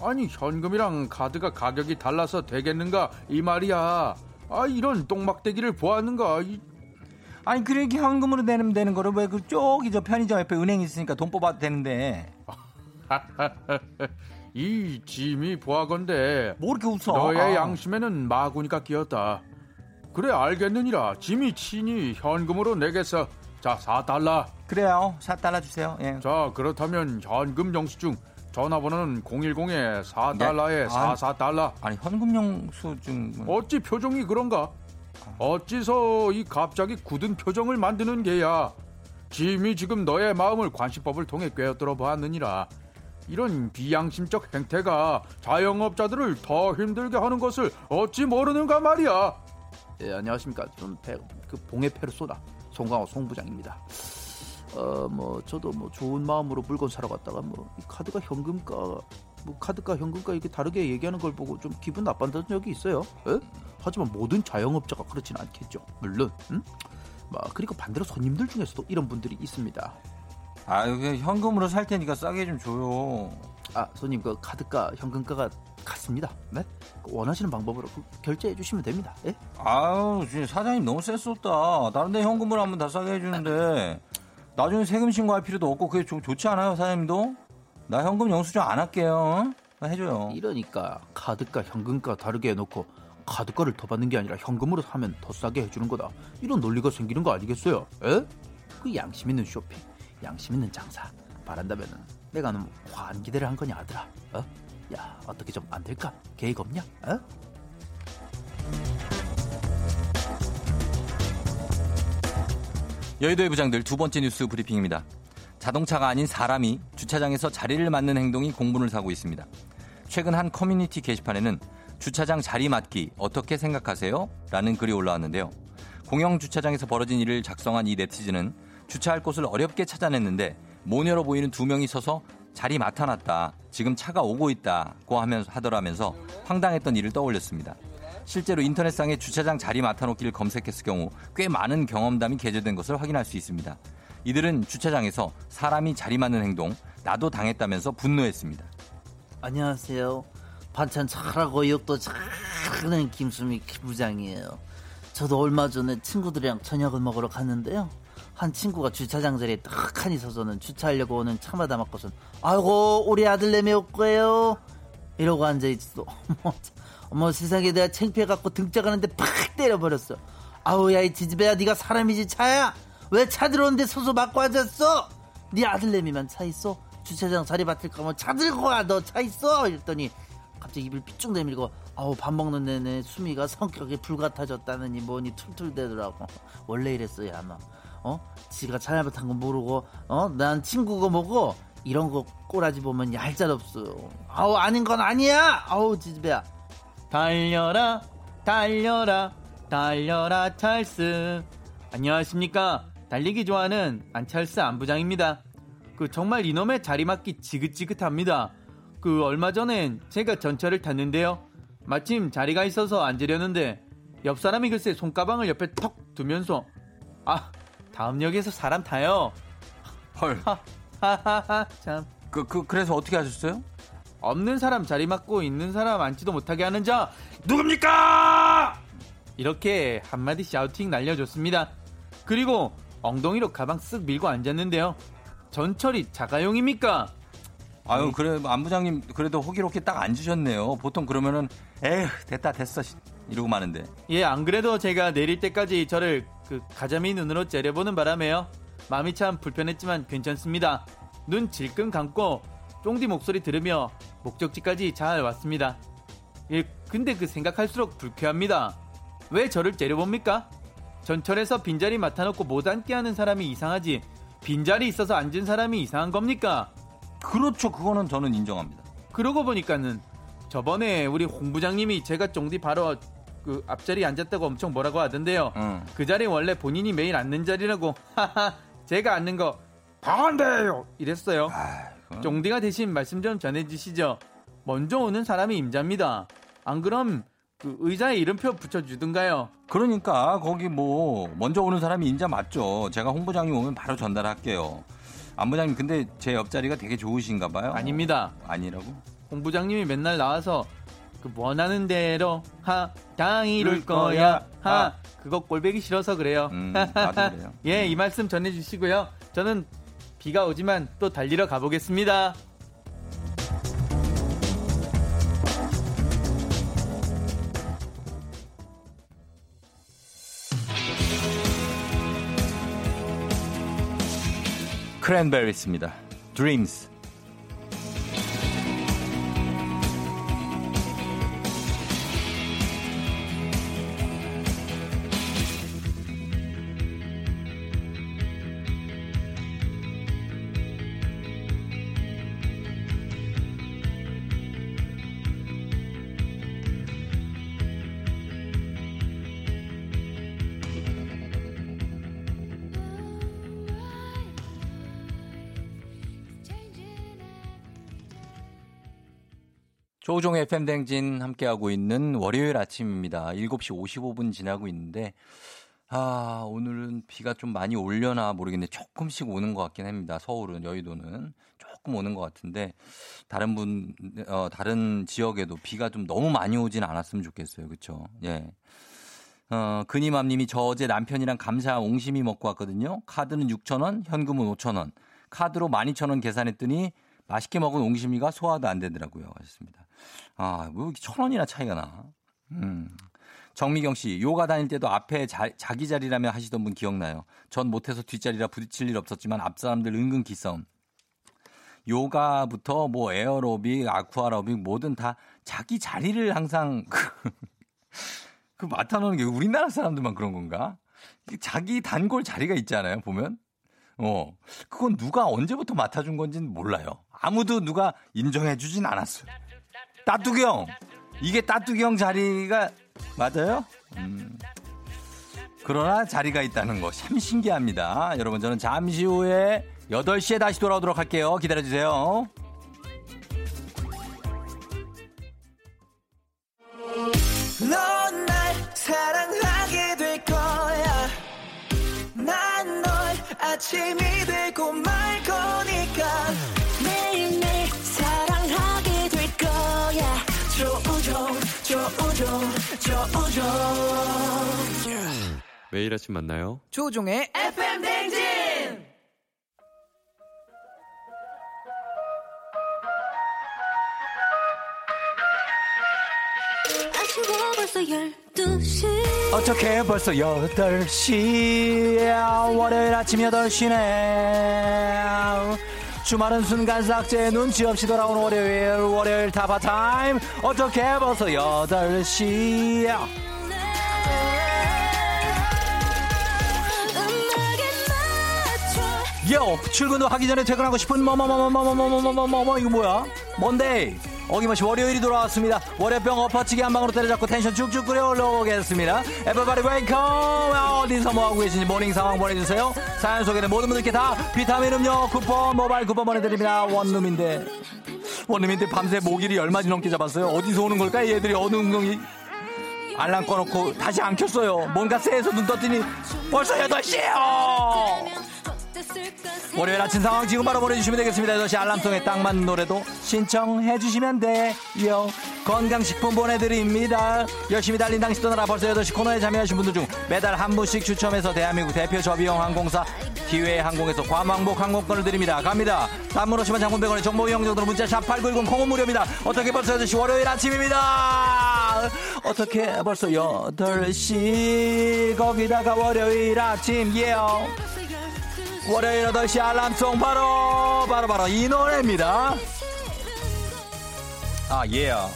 아니 현금이랑 카드가 가격이 달라서 되겠는가 이 말이야? 아 이런 똥막대기를 보았는가 이... 아니 그러니까 현금으로 내면 되는 거를 왜 그 쪽이 저 편의점 옆에 은행 있으니까 돈 뽑아도 되는데 이 짐이 보아건데 뭐 이렇게 웃어? 너의 아. 양심에는 마구니까 끼었다. 그래 알겠느니라. 짐이 치니 현금으로 내겠어 자 4달러 그래요. 4달러 주세요. 예. 자 그렇다면 현금 영수증 전화번호는 010에 4달러에 네? 아. 44달러 아니 현금 영수증 어찌 표정이 그런가? 어찌서 이 갑자기 굳은 표정을 만드는 게야? 짐이 지금 너의 마음을 관시법을 통해 꿰어들어 보았느니라 이런 비양심적 행태가 자영업자들을 더 힘들게 하는 것을 어찌 모르는가 말이야 예, 안녕하십니까. 저는 배, 그 봉해 페르소나 송강호 송부장입니다. 어, 뭐 저도 뭐 좋은 마음으로 물건 사러 갔다가 뭐이 카드가 현금가 뭐 카드가 현금가 이렇게 다르게 얘기하는 걸 보고 좀 기분 나빴던 적이 있어요. 에? 하지만 모든 자영업자가 그렇지는 않겠죠. 물론. 응? 뭐 그리고 반대로 손님들 중에서도 이런 분들이 있습니다. 아 여기 현금으로 살 테니까 싸게 좀 줘요 아 손님 그 카드가 현금가가 같습니다. 네? 그 원하시는 방법으로 그 결제해 주시면 됩니다. 예? 아유 진짜 사장님 너무 셌었다 다른 데 현금으로 하면 다 싸게 해주는데 나중에 세금 신고할 필요도 없고 그게 좀 좋지 않아요 사장님도 나 현금 영수증 안 할게요 어? 해줘요 이러니까 카드가 현금가 다르게 해놓고 카드가를 더 받는 게 아니라 현금으로 사면 더 싸게 해주는 거다. 이런 논리가 생기는 거 아니겠어요? 에? 그 양심 있는 쇼핑, 양심 있는 장사 바란다면은 내가 너무 과한 기대를 한 거냐 아들아? 어? 야 어떻게 좀 안 될까? 계획 없냐? 어? 여의도의 부장들 두 번째 뉴스 브리핑입니다. 자동차가 아닌 사람이 주차장에서 자리를 맡는 행동이 공분을 사고 있습니다. 최근 한 커뮤니티 게시판에는 주차장 자리 맡기 어떻게 생각하세요? 라는 글이 올라왔는데요. 공영 주차장에서 벌어진 일을 작성한 이 네티즌은 주차할 곳을 어렵게 찾아냈는데 모녀로 보이는 두 명이 서서 자리 맡아놨다. 지금 차가 오고 있다고 하면서 하더라면서 황당했던 일을 떠올렸습니다. 실제로 인터넷상에 주차장 자리 맡아놓기를 검색했을 경우 꽤 많은 경험담이 게재된 것을 확인할 수 있습니다. 이들은 주차장에서 사람이 자리 맡는 행동 나도 당했다면서 분노했습니다. 안녕하세요. 반찬 잘하고 욕도 잘하는 김수미 부장이에요. 저도 얼마 전에 친구들이랑 저녁을 먹으러 갔는데요. 한 친구가 주차장 자리에 딱하니 서서는 주차하려고 오는 차마다 맞고선 아이고 우리 아들내미 올 거예요. 이러고 앉아있어. 어머, 어머 세상에 내가 창피해갖고 등짝하는데 팍 때려버렸어. 아우 야 이 지지배야 네가 사람이지 차야? 왜 차 들어오는데 서서 맞고 앉았어? 네 아들내미만 차 있어? 주차장 자리 맡을 거면 차 들고 와너 차 있어? 이랬더니 갑자기 입을 삐쭉 내밀고 아우 밥 먹는 내내 수미가 성격이 불같아졌다느니 뭐니 툴툴대더라고 원래 이랬어요 아마 어? 지가 잘못한 거 모르고 어 난 친구가 뭐고 이런 거 꼬라지 보면 얄짤 없어요 아우 아닌 건 아니야! 아우 지지배야. 달려라 달려라 달려라 찰스. 안녕하십니까? 달리기 좋아하는 안찰스 안부장입니다. 그 정말 이놈의 자리맡기 지긋지긋합니다. 그 얼마 전엔 제가 전철을 탔는데요. 마침 자리가 있어서 앉으려는데 옆 사람이 글쎄 손가방을 옆에 턱 두면서 아 다음 역에서 사람 타요 헐. 하하하 참 그, 그, 그래서 어떻게 하셨어요? 없는 사람 자리 맡고 있는 사람 앉지도 못하게 하는 자 누굽니까? 이렇게 한마디 샤우팅 날려줬습니다. 그리고 엉덩이로 가방 쓱 밀고 앉았는데요. 전철이 자가용입니까? 아유, 그래, 안부장님, 그래도 호기롭게 딱 앉으셨네요. 보통 그러면은, 에휴, 됐다, 됐어. 이러고 마는데. 예, 안 그래도 제가 내릴 때까지 저를 그 가자미 눈으로 째려보는 바람에요. 마음이 참 불편했지만 괜찮습니다. 눈 질끈 감고 쫑디 목소리 들으며 목적지까지 잘 왔습니다. 예, 근데 그 생각할수록 불쾌합니다. 왜 저를 째려봅니까? 전철에서 빈자리 맡아놓고 못 앉게 하는 사람이 이상하지 빈자리 있어서 앉은 사람이 이상한 겁니까? 그렇죠. 그거는 저는 인정합니다. 그러고 보니까는 저번에 우리 홍 부장님이 제가 쫑디 바로 그 앞자리에 앉았다고 엄청 뭐라고 하던데요. 응. 그 자리 원래 본인이 매일 앉는 자리라고 하하 제가 앉는 거 방한데요 이랬어요. 아이고. 쫑디가 대신 말씀 좀 전해주시죠. 먼저 오는 사람이 임자입니다. 안 그럼 그 의자에 이름표 붙여주든가요. 그러니까 거기 뭐 먼저 오는 사람이 인자 맞죠. 제가 홍 부장님 오면 바로 전달할게요. 안 부장님 근데 제 옆자리가 되게 좋으신가 봐요. 아닙니다. 아니라고? 홍 부장님이 맨날 나와서 그 원하는 대로 하 당이 이룰 거야. 하 아. 그거 꼴배기 싫어서 그래요. 음, 그래요. 예, 이 말씀 전해주시고요. 저는 비가 오지만 또 달리러 가보겠습니다. 크랜베리스입니다. Dreams. 조종의 FM 댕진 함께하고 있는 월요일 아침입니다. 7시 55분 지나고 있는데, 아, 오늘은 비가 좀 많이 올려나 모르겠는데 조금씩 오는 것 같긴 합니다. 서울은, 여의도는. 조금 오는 것 같은데, 다른 분, 어, 다른 지역에도 비가 좀 너무 많이 오진 않았으면 좋겠어요. 그쵸? 예. 어, 근이맘 님이 저 어제 남편이랑 감사 옹심이 먹고 왔거든요. 카드는 6,000원, 현금은 5,000원. 카드로 12,000원 계산했더니 맛있게 먹은 옹심이가 소화도 안 되더라고요. 하셨습니다. 아, 뭐 천 원이나 차이가 나. 음. 정미경 씨, 요가 다닐 때도 앞에 자, 기 자리라며 하시던 분 기억나요. 전 못해서 뒷자리라 부딪힐 일 없었지만 앞 사람들 은근 기싸움. 요가부터 뭐 에어로빅, 아쿠아로빅 뭐든 다 자기 자리를 항상 그 맡아놓는 게 우리나라 사람들만 그런 건가? 자기 단골 자리가 있잖아요, 보면. 어, 그건 누가 언제부터 맡아준 건지는 몰라요. 아무도 누가 인정해주진 않았어요. 따뚜기 형! 이게 따뚜기 형 자리가 맞아요? 음. 그러나 자리가 있다는 거 참 신기합니다. 여러분, 저는 잠시 후에 8시에 다시 돌아오도록 할게요. 기다려주세요. 넌날 사랑하게 될 거야. 난널 아침이 되고 말 거니 조우종, 조우종. 매일 아침 만나요. 조종의 FM 댕진! 아쉬워 벌써 12시 어떻게 벌써 8시야 월요일 아침 8시네 주말은 순간 삭제 눈치 없이 돌아온 월요일 월요일 타파타임. 어떻게 벌써 8시야? 음악에 맞춰. 요 출근도 하기 전에 퇴근하고 싶은 뭐뭐뭐뭐뭐뭐뭐뭐뭐 이거 뭐야? 뭔데 어김없이 월요일이 돌아왔습니다. 월요병 엎어치기 한 방으로 때려잡고 텐션 쭉쭉 끌어 올라오겠습니다. Everybody wake up 어디서 뭐하고 계신지 morning 상황 보내주세요. 사연 소개는 모든 분들께 다 비타민 음료 쿠폰 모바일 쿠폰 보내드립니다. 원룸인데. 원룸인데 밤새 모기를 열 마리 넘게 잡았어요. 어디서 오는 걸까? 얘들이 어느 웅덩이? 알람 꺼놓고 다시 안 켰어요. 뭔가 쎄해서 눈 떴더니 벌써 8시에요 월요일 아침 상황 지금 바로 보내주시면 되겠습니다. 8시 알람송에 딱 맞는 노래도 신청해 주시면 돼요. 건강식품 보내드립니다. 열심히 달린 당시 떠나라 벌써 8시 코너에 참여하신 분들 중 매달 한 분씩 추첨해서 대한민국 대표 저비용 항공사 기회 항공에서 과망복 항공권을 드립니다. 갑니다. 단문 오시면 장군백원의 정보 이용정도로 문자 샵8910 콩은 무료입니다. 어떻게 벌써 8시 월요일 아침입니다. 어떻게 벌써 8시 거기다가 월요일 아침 예요. 월요일 8시 알람송 바로 바로 바로 이 노래입니다. 아 예요.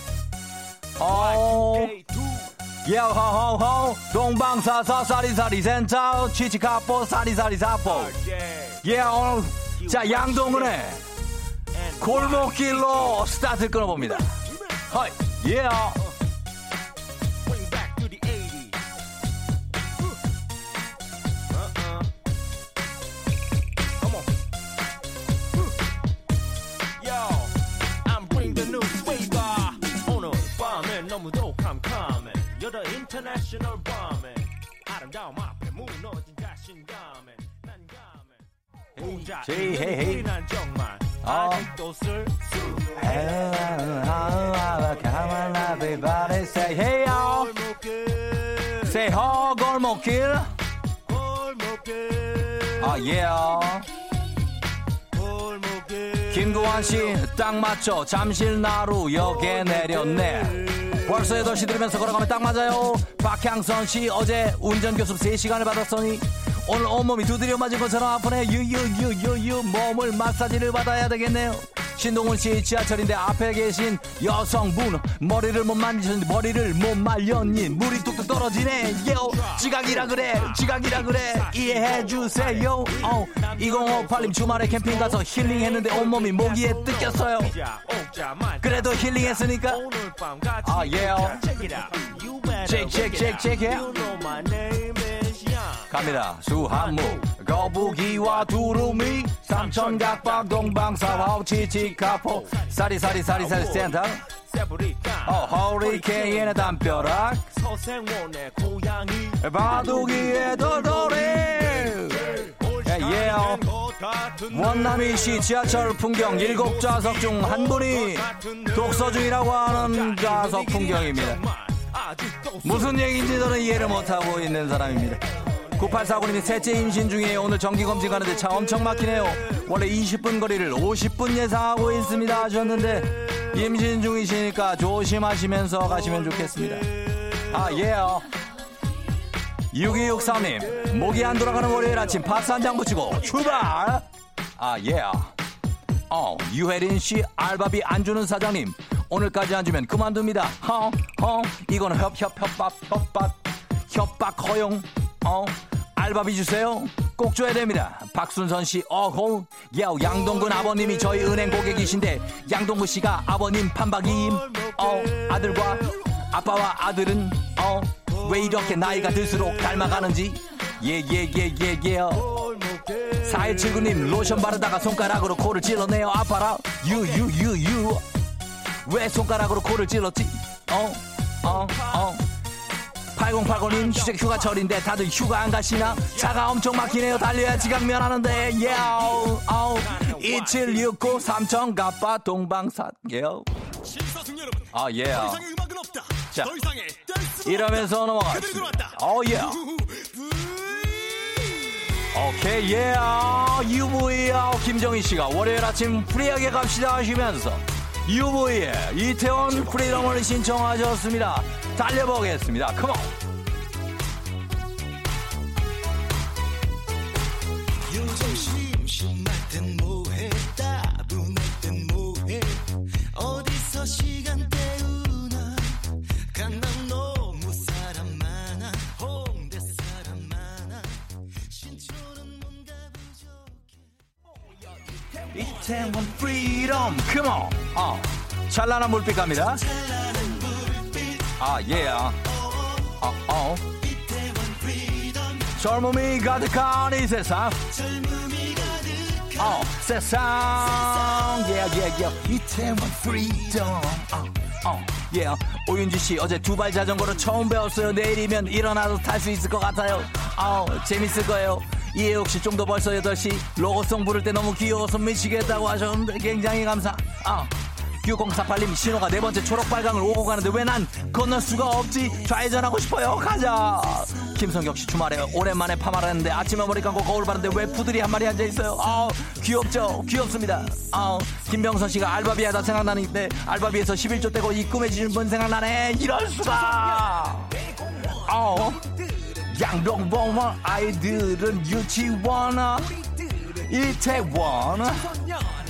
어. 예 호호호 동방사사 사리사리 센터 치치카포 사리사리 사포 예 오늘 자 양동근의 골목길로 스타트 끊어봅니다 허이 예너 인터내셔널 밤에 아름다움 앞에 무너진 자신감에 난감해 혼자 제이, 헤이, 헤이. 우리 난 정말 어. 아직도 쓸수 Come on everybody say hey yo 골목길 say ho 골목길 골목길 아 yeah 골목길 김구환 씨 딱 맞춰 잠실나루역에 내렸네 벌써 8시 들으면서 걸어가면 딱 맞아요. 박향선 씨 어제 운전교습 3시간을 받았으니 오늘 온몸이 두드려 맞은 것처럼 아프네 유유유유유 몸을 마사지를 받아야 되겠네요. 신동훈 씨 지하철인데 앞에 계신 여성분 머리를 못 만지셨는데 머리를 못 말렸니? 물이 뚝뚝 떨어지네. 요 지각이라 그래 지각이라 그래. 이해해 주세요. 어, 2058님 주말에 캠핑 가서 힐링했는데 온몸이 모기에 뜯겼어요. 그래도 힐링했으니까. 아, 예. You better check, check, check 갑니다. 수한무 거북이와 두루미 삼천각박 동방사와 치치카포 사리사리사리사리 센터. 어 허리케인의 담벼락 서생원의 고양이. 바둑이의 돌돌이 예, 예요 원남이 씨 지하철 풍경 일곱 좌석 중 한 분이 독서 중이라고 하는 좌석 풍경입니다 무슨 얘기인지 저는 이해를 못하고 있는 사람입니다 9849님이 셋째 임신 중이에요. 오늘 정기검진 가는데 차 엄청 막히네요. 원래 20분 거리를 50분 예상하고 있습니다 하셨는데 임신 중이시니까 조심하시면서 가시면 좋겠습니다. 아 예요. 6263님 목이 안 돌아가는 월요일 아침 파스 한 장 붙이고 출발! 아 예. 어 유혜린 씨 알바비 안 주는 사장님 오늘까지 안 주면 그만둡니다. 허 허 이거는 협협 협박 협박 협박 허용 어 알바비 주세요. 꼭 줘야 됩니다. 박순선 씨 어호 야 양동근 아버님이 저희 은행 고객이신데 양동근 씨가 아버님 판박이임. 어 아들과 아빠와 아들은 어 왜 이렇게 나이가 들수록 닮아가는지. 예 예 예 예예. 4179님 로션 바르다가 손가락으로 코를 찔러내요. 아파라. 유 유 유 유. 왜 손가락으로 코를 찔렀지? 어 어, 어. 8080님 휴직 휴가철인데 다들 휴가 안 가시나? 차가 엄청 막히네요. 달려야 지각 면 하는데. 예아우 아우 2769 삼천갑바 동방산. 예요 아 예요 자 이러면서 넘어가겠습니다. 어예 오케이 예 UV 아 김정희 씨가 월요일 아침 free하게 갑시다 하시면서 UV의 이태원 Freedom을 신청하셨습니다. 달려보겠습니다. Come on 요즘 심심할 땐 뭐해? 따분할 땐 뭐해? 어디서 시간 이태원 프리덤 컴온 어. 찬란한 물빛 갑니다. 아 예. 어, 어. 젊음이 가득한 이 세상. 어 세상. 예예예 이태원 Freedom 어, 어, 예. 오윤지 씨 어제 두 발 자전거를 처음 배웠어요. 내일이면 일어나서 탈 수 있을 것 같아요. 어, 재밌을 거예요. 이해옥 씨 좀 더 벌써 8시 로고송 부를 때 너무 귀여워서 미치겠다고 하셨는데 굉장히 감사. 아. 6048님 신호가 네 번째 초록빨강을 오고 가는데 왜 난 건널 수가 없지? 좌회전하고 싶어요. 가자. 김성경 씨 주말에 오랜만에 파마를 했는데 아침에 머리 감고 거울 바라보는데 웬 푸들이 한 마리 앉아 있어요? 아 귀엽죠? 귀엽습니다. 아 김병선 씨가 알바비 하다 생각나는데 알바비에서 11조 떼고 입금해주는 분 생각나네? 이럴 수가. 아 양동봉원 아이들은 유치원 이태원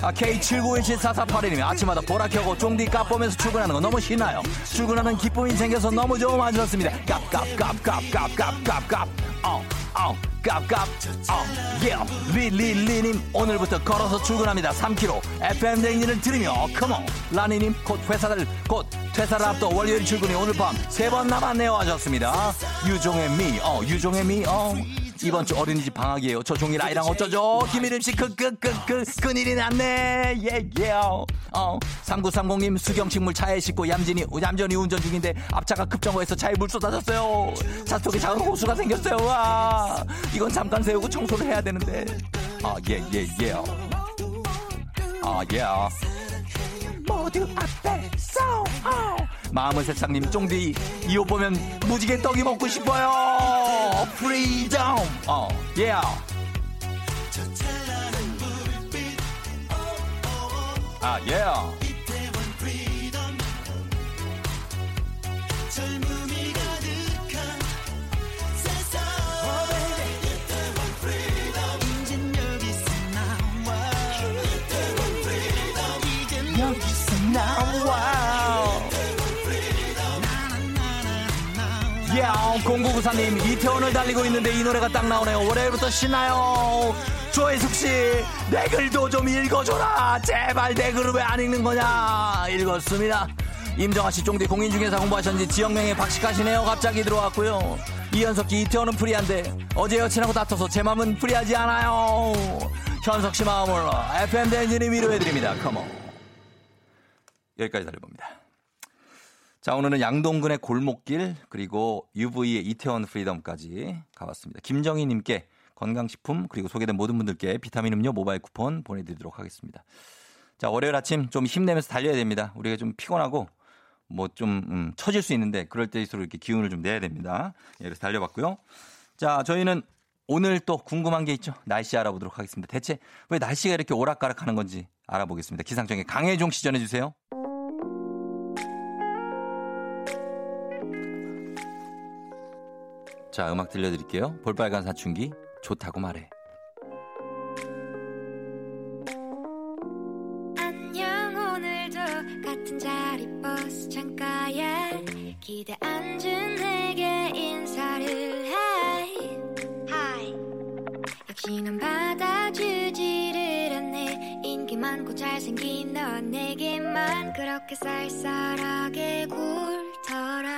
아, K79174482님 아침마다 보라 켜고 쫑디 깝보면서 출근하는 거 너무 신나요. 출근하는 기쁨이 생겨서 너무 좋음 하셨습니다. 깝깝깝깝깝깝깝깝. 어, 어, 깝깝. 어, 예 리리리님 오늘부터 걸어서 출근합니다. 3km FM 댕진을 들으며 컴온 라니님 곧 회사를 곧 퇴사를 앞둬 월요일 출근이 오늘 밤 세 번 남았네요 하셨습니다. 유종의 미 어, 유종의 미 어 이번 주 어린이집 방학이에요. 저 종일 아이랑 어쩌죠? 김일임 씨, 그, 그, 그, 그, 큰일이 났네. 예, 예. 어, 3930님, 수경식물 차에 싣고 얌전히, 얌전히 운전 중인데 앞차가 급정거해서 차에 물 쏟아졌어요. 차 속에 작은 호수가 생겼어요. 와, 이건 잠깐 세우고 청소를 해야 되는데. 아, 예, 예, 예. 아, 예. 모두 앞에서 어. 마음은 세상님 쫑디 이 옷 보면 무지개 떡이 먹고 싶어요 Freedom 어 예. 아 예. 여기서 나 와 야, 공구구사님 이태원을 달리고 있는데 이 노래가 딱 나오네요. 월요일부터 신나요. 조혜숙 씨, 내 글도 좀 읽어줘라. 제발 내 글을 왜 안 읽는 거냐? 읽었습니다. 임정아 씨 쫑디 공인중개사 공부하셨는지 지역명에 박식하시네요. 갑자기 들어왔고요. 이현석 씨 이태원은 프리한데 어제 여친하고 다퉈서 제 마음은 프리하지 않아요. 현석 씨 마음으로 FM 댄진이 위로해드립니다. 컴온. 여기까지 달려봅니다. 자, 오늘은 양동근의 골목길, 그리고 UV의 이태원 프리덤까지 가봤습니다. 김정희 님께 건강식품, 그리고 소개된 모든 분들께 비타민 음료 모바일 쿠폰 보내드리도록 하겠습니다. 자, 월요일 아침 좀 힘내면서 달려야 됩니다. 우리가 좀 피곤하고, 뭐 좀, 음, 처질 수 있는데, 그럴 때일수록 이렇게 기운을 좀 내야 됩니다. 예, 그래서 달려봤고요. 자, 저희는 오늘 또 궁금한 게 있죠. 날씨 알아보도록 하겠습니다. 대체 왜 날씨가 이렇게 오락가락 하는 건지 알아보겠습니다. 기상청의 강혜종 씨 전해주세요. 자, 음악 들려드릴게요. 볼빨간 사춘기, 좋다고 말해. 안녕 오늘도 같은 자리 버스 창가에 기대 앉은 내게 인사를 해 Hi 역시 넌 받아주지를 않네 인기 많고 잘생긴 넌 내게만 그렇게 쌀쌀하게 굴더라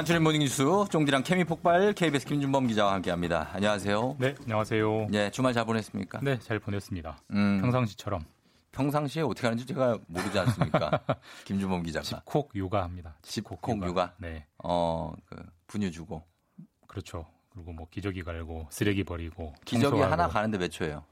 간추린 모닝뉴스 쫑디랑 케미 폭발 KBS 김준범 기자와 함께합니다. 안녕하세요. 네, 안녕하세요. 예, 주말 잘 보냈습니까? 네, 잘 보냈습니다. 음, 평상시처럼 평상시에 어떻게 하는지 제가 모르지 않습니까? 김준범 기자가. 집콕 육아합니다. 집콕 육아. 네, 어, 그 분유 주고. 그렇죠. 그리고 뭐 기저귀 갈고 쓰레기 버리고 기저귀 청소하고. 하나 가는데 몇 초예요?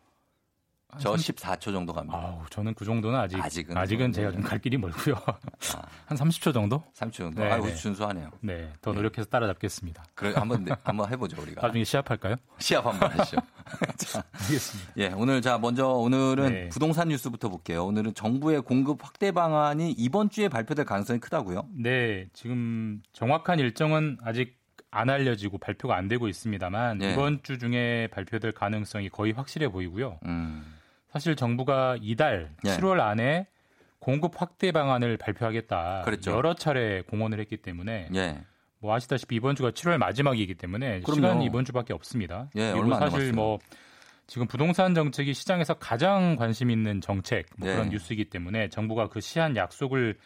저 14초 정도 갑니다. 아우, 저는 그 정도는 아직 아직은 아직은, 좀, 제가 네. 좀갈 길이 멀고요. 아. 한 30초 정도? 3초 정도. 네, 아이고 네. 준수하네요. 네, 더 노력해서 따라잡겠습니다. 그래 한번 네, 한번 해보죠 우리가. 나중에 시합할까요? 시합 한번 하시죠. 자, 알겠습니다. 예, 오늘 자 먼저 오늘은 네. 부동산 뉴스부터 볼게요. 오늘은 정부의 공급 확대 방안이 이번 주에 발표될 가능성이 크다고요? 네, 지금 정확한 일정은 아직 안 알려지고 발표가 안 되고 있습니다만 네. 이번 주 중에 발표될 가능성이 거의 확실해 보이고요. 음. 사실 정부가 이달 네. 7월 안에 공급 확대 방안을 발표하겠다. 그랬죠. 여러 차례 공언을 했기 때문에 예. 뭐 아시다시피 이번 주가 7월 마지막이기 때문에 그럼요. 시간이 이번 주밖에 없습니다. 예, 그리고 사실. 뭐 지금 부동산 정책이 시장에서 가장 관심 있는 정책 뭐 네. 그런 뉴스이기 때문에 정부가 그 시한 약속을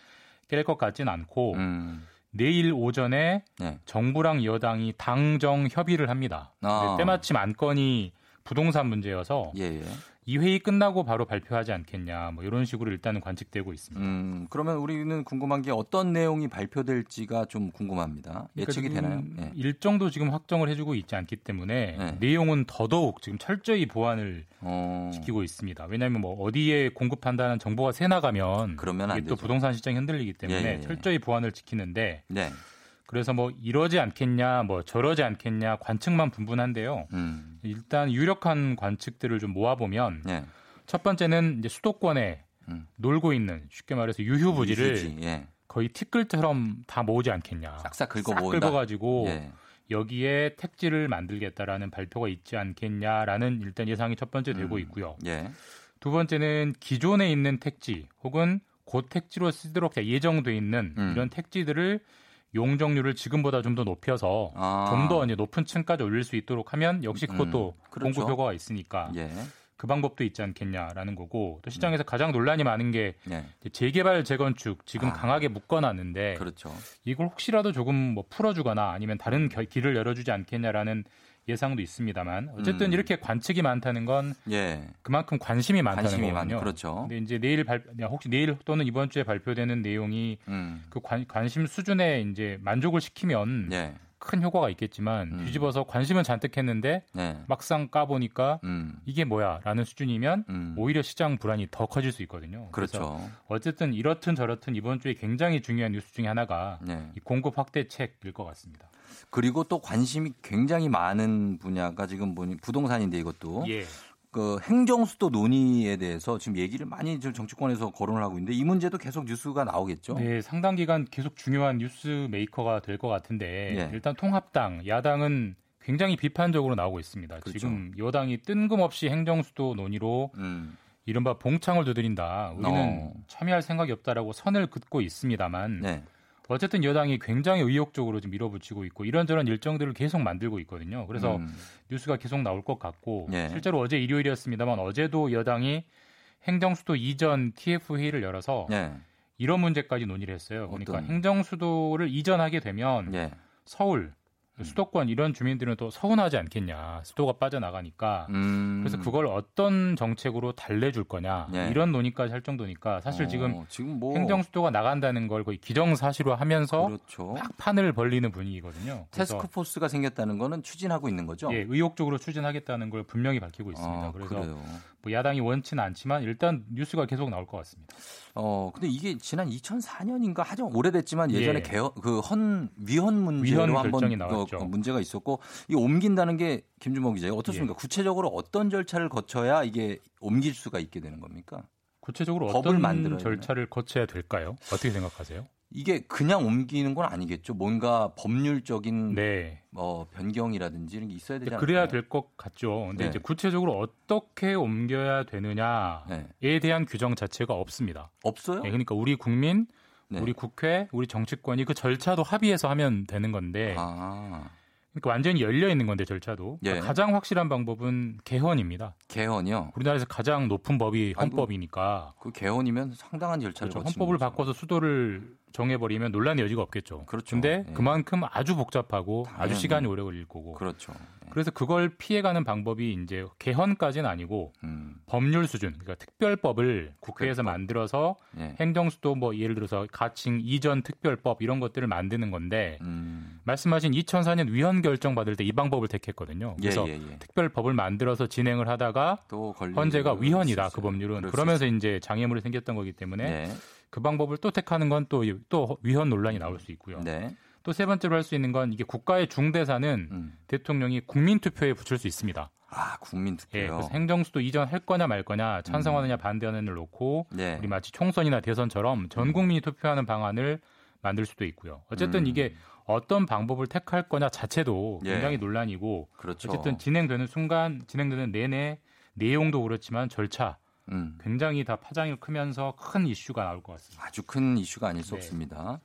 깰 것 같진 않고 음. 내일 오전에 네. 정부랑 여당이 당정 협의를 합니다. 아. 때마침 안건이 부동산 문제여서 예, 예. 이 회의 끝나고 바로 발표하지 않겠냐 뭐 이런 식으로 일단은 관측되고 있습니다. 음, 그러면 우리는 궁금한 게 어떤 내용이 발표될지가 좀 궁금합니다. 예측이 그러니까 되나요? 지금 예. 일정도 지금 확정을 해주고 있지 않기 때문에 네. 내용은 더더욱 지금 철저히 보완을 어, 지키고 있습니다. 왜냐하면 뭐 어디에 공급한다는 정보가 새 나가면 그러면 또. 부동산 시장이 흔들리기 때문에 예, 예. 철저히 보완을 지키는데 네. 그래서 뭐 이러지 않겠냐, 뭐 저러지 않겠냐 관측만 분분한데요. 음. 일단 유력한 관측들을 좀 모아보면 네. 첫 번째는 이제 수도권에 음. 놀고 있는 쉽게 말해서 유휴부지를 유휴지, 예. 거의 티끌처럼 다 모으지 않겠냐. 싹싹 긁어 싹. 긁어가지고 예. 여기에 택지를 만들겠다라는 발표가 있지 않겠냐라는 일단 예상이 첫 번째 되고 음. 있고요. 예. 두 번째는 기존에 있는 택지 혹은 곧 택지로 쓰도록 예정돼 있는 음. 이런 택지들을 용적률을 지금보다 좀 더 높여서 아. 좀더 높은 층까지 올릴 수 있도록 하면 역시 그것도 음, 그렇죠. 공급 효과가 있으니까 예. 그 방법도 있지 않겠냐라는 거고 또 시장에서 가장 논란이 많은 게 예. 이제 재개발 재건축 지금 아. 강하게 묶어놨는데 그렇죠. 이걸 혹시라도 조금 뭐 풀어주거나 아니면 다른 겨- 길을 열어주지 않겠냐라는 예상도 있습니다만 어쨌든 음. 이렇게 관측이 많다는 건 예. 그만큼 관심이 많다는 관심이 많 거거든요. 그렇죠. 근데 이제 내일 발 혹시 내일 또는 이번 주에 발표되는 내용이 음. 그 관, 관심 수준에 이제 만족을 시키면 예. 큰 효과가 있겠지만 음. 뒤집어서 관심은 잔뜩 했는데 네. 막상 까보니까 음. 이게 뭐야 라는 수준이면 음. 오히려 시장 불안이 더 커질 수 있거든요. 그렇죠. 어쨌든 이렇든 저렇든 이번 주에 굉장히 중요한 뉴스 중에 하나가 네. 이 공급 확대책일 것 같습니다. 그리고 또 관심이 굉장히 많은 분야가 지금 보니 부동산인데 이것도 예. 그 행정수도 논의에 대해서 지금 얘기를 많이 지금 정치권에서 거론을 하고 있는데 이 문제도 계속 뉴스가 나오겠죠. 네, 상당 기간 계속 중요한 뉴스 메이커가 될 것 같은데 예. 일단 통합당, 야당은 굉장히 비판적으로 나오고 있습니다. 그렇죠. 지금 여당이 뜬금없이 행정수도 논의로 음. 이른바 봉창을 두드린다. 우리는 어. 참여할 생각이 없다라고 선을 긋고 있습니다만 네. 어쨌든 여당이 굉장히 의욕적으로 좀 밀어붙이고 있고 이런저런 일정들을 계속 만들고 있거든요. 그래서 음. 뉴스가 계속 나올 것 같고 예. 실제로 어제 일요일이었습니다만 어제도 여당이 행정수도 이전 TF 회의를 열어서 네. 이런 문제까지 논의를 했어요. 그러니까 어떤? 행정수도를 이전하게 되면 예. 서울 수도권 이런 주민들은 또 서운하지 않겠냐. 수도가 빠져나가니까. 음. 그래서 그걸 어떤 정책으로 달래줄 거냐. 예. 이런 논의까지 할 정도니까 사실 어, 지금 지금 뭐 행정 수도가 나간다는 걸 거의 기정사실화 하면서 그렇죠. 막 판을 벌리는 분위기거든요. 테스크포스가 생겼다는 거는 추진하고 있는 거죠. 예, 의욕적으로 추진하겠다는 걸 분명히 밝히고 있습니다. 아, 그래서 그래요. 뭐 야당이 원치는 않지만 일단 뉴스가 계속 나올 것 같습니다. 어, 근데 이게 지난 2004년인가 아주 오래됐지만 예전에 예. 개헌, 그헌 위헌 문제로 위헌 한번 결정이 그, 나왔죠. 그 문제가 있었고 이 옮긴다는 게 김준범 기자 어떻습니까? 예. 구체적으로 어떤 절차를 거쳐야 이게 옮길 수가 있게 되는 겁니까? 구체적으로 법을 어떤 만들어야 절차를 거쳐야 될까요? 어떻게 생각하세요? 이게 그냥 옮기는 건 아니겠죠. 뭔가 법률적인 네. 뭐 변경이라든지 이런 게 있어야 되지 않나요? 그래야 될 것 같죠. 근데 네. 이제 구체적으로 어떻게 옮겨야 되느냐에 네. 대한 규정 자체가 없습니다. 없어요? 네, 그러니까 우리 국민, 네. 우리 국회, 우리 정치권이 그 절차도 합의해서 하면 되는 건데, 아, 그러니까 완전히 열려 있는 건데 절차도 예. 그러니까 가장 확실한 방법은 개헌입니다. 개헌이요. 우리나라에서 가장 높은 법이 헌법이니까 그 개헌이면 상당한 절차를 그렇죠. 거치는 헌법을 거죠. 바꿔서 수도를 정해버리면 논란의 여지가 없겠죠. 그렇죠. 근데 예. 그만큼 아주 복잡하고 아주 당연히. 시간이 오래 걸릴 거고. 그렇죠. 그래서 그걸 피해가는 방법이 이제 개헌까지는 아니고 음. 법률 수준, 그러니까 특별법을 국회에서 만들어서 예. 행정수도 뭐 예를 들어서 가칭 이전 특별법 이런 것들을 만드는 건데 음. 말씀하신 2004년 위헌 결정 받을 때 이 방법을 택했거든요. 예, 그래서 예, 예. 특별법을 만들어서 진행을 하다가 또 헌재가 위헌이다 그 법률은 그러면서 이제 장애물이 생겼던 거기 때문에 네. 그 방법을 또 택하는 건 또 또 위헌 논란이 나올 수 있고요. 네. 또세 번째로 할 수 있는 건 이게 국가의 중대사는 음. 대통령이 국민 투표에 붙일 수 있습니다. 아, 국민 예, 투표요. 그래서 행정수도 이전할 거냐 말 거냐 찬성하느냐 반대하느냐를 놓고 네. 우리 마치 총선이나 대선처럼 전 국민이 투표하는 방안을 만들 수도 있고요. 어쨌든 음. 이게 어떤 방법을 택할 거냐 자체도 예. 굉장히 논란이고 그렇죠. 어쨌든 진행되는 순간 진행되는 내내 내용도 그렇지만 절차 음. 굉장히 다 파장이 크면서 큰 이슈가 나올 것 같습니다. 아주 큰 이슈가 아닐 수 네. 없습니다.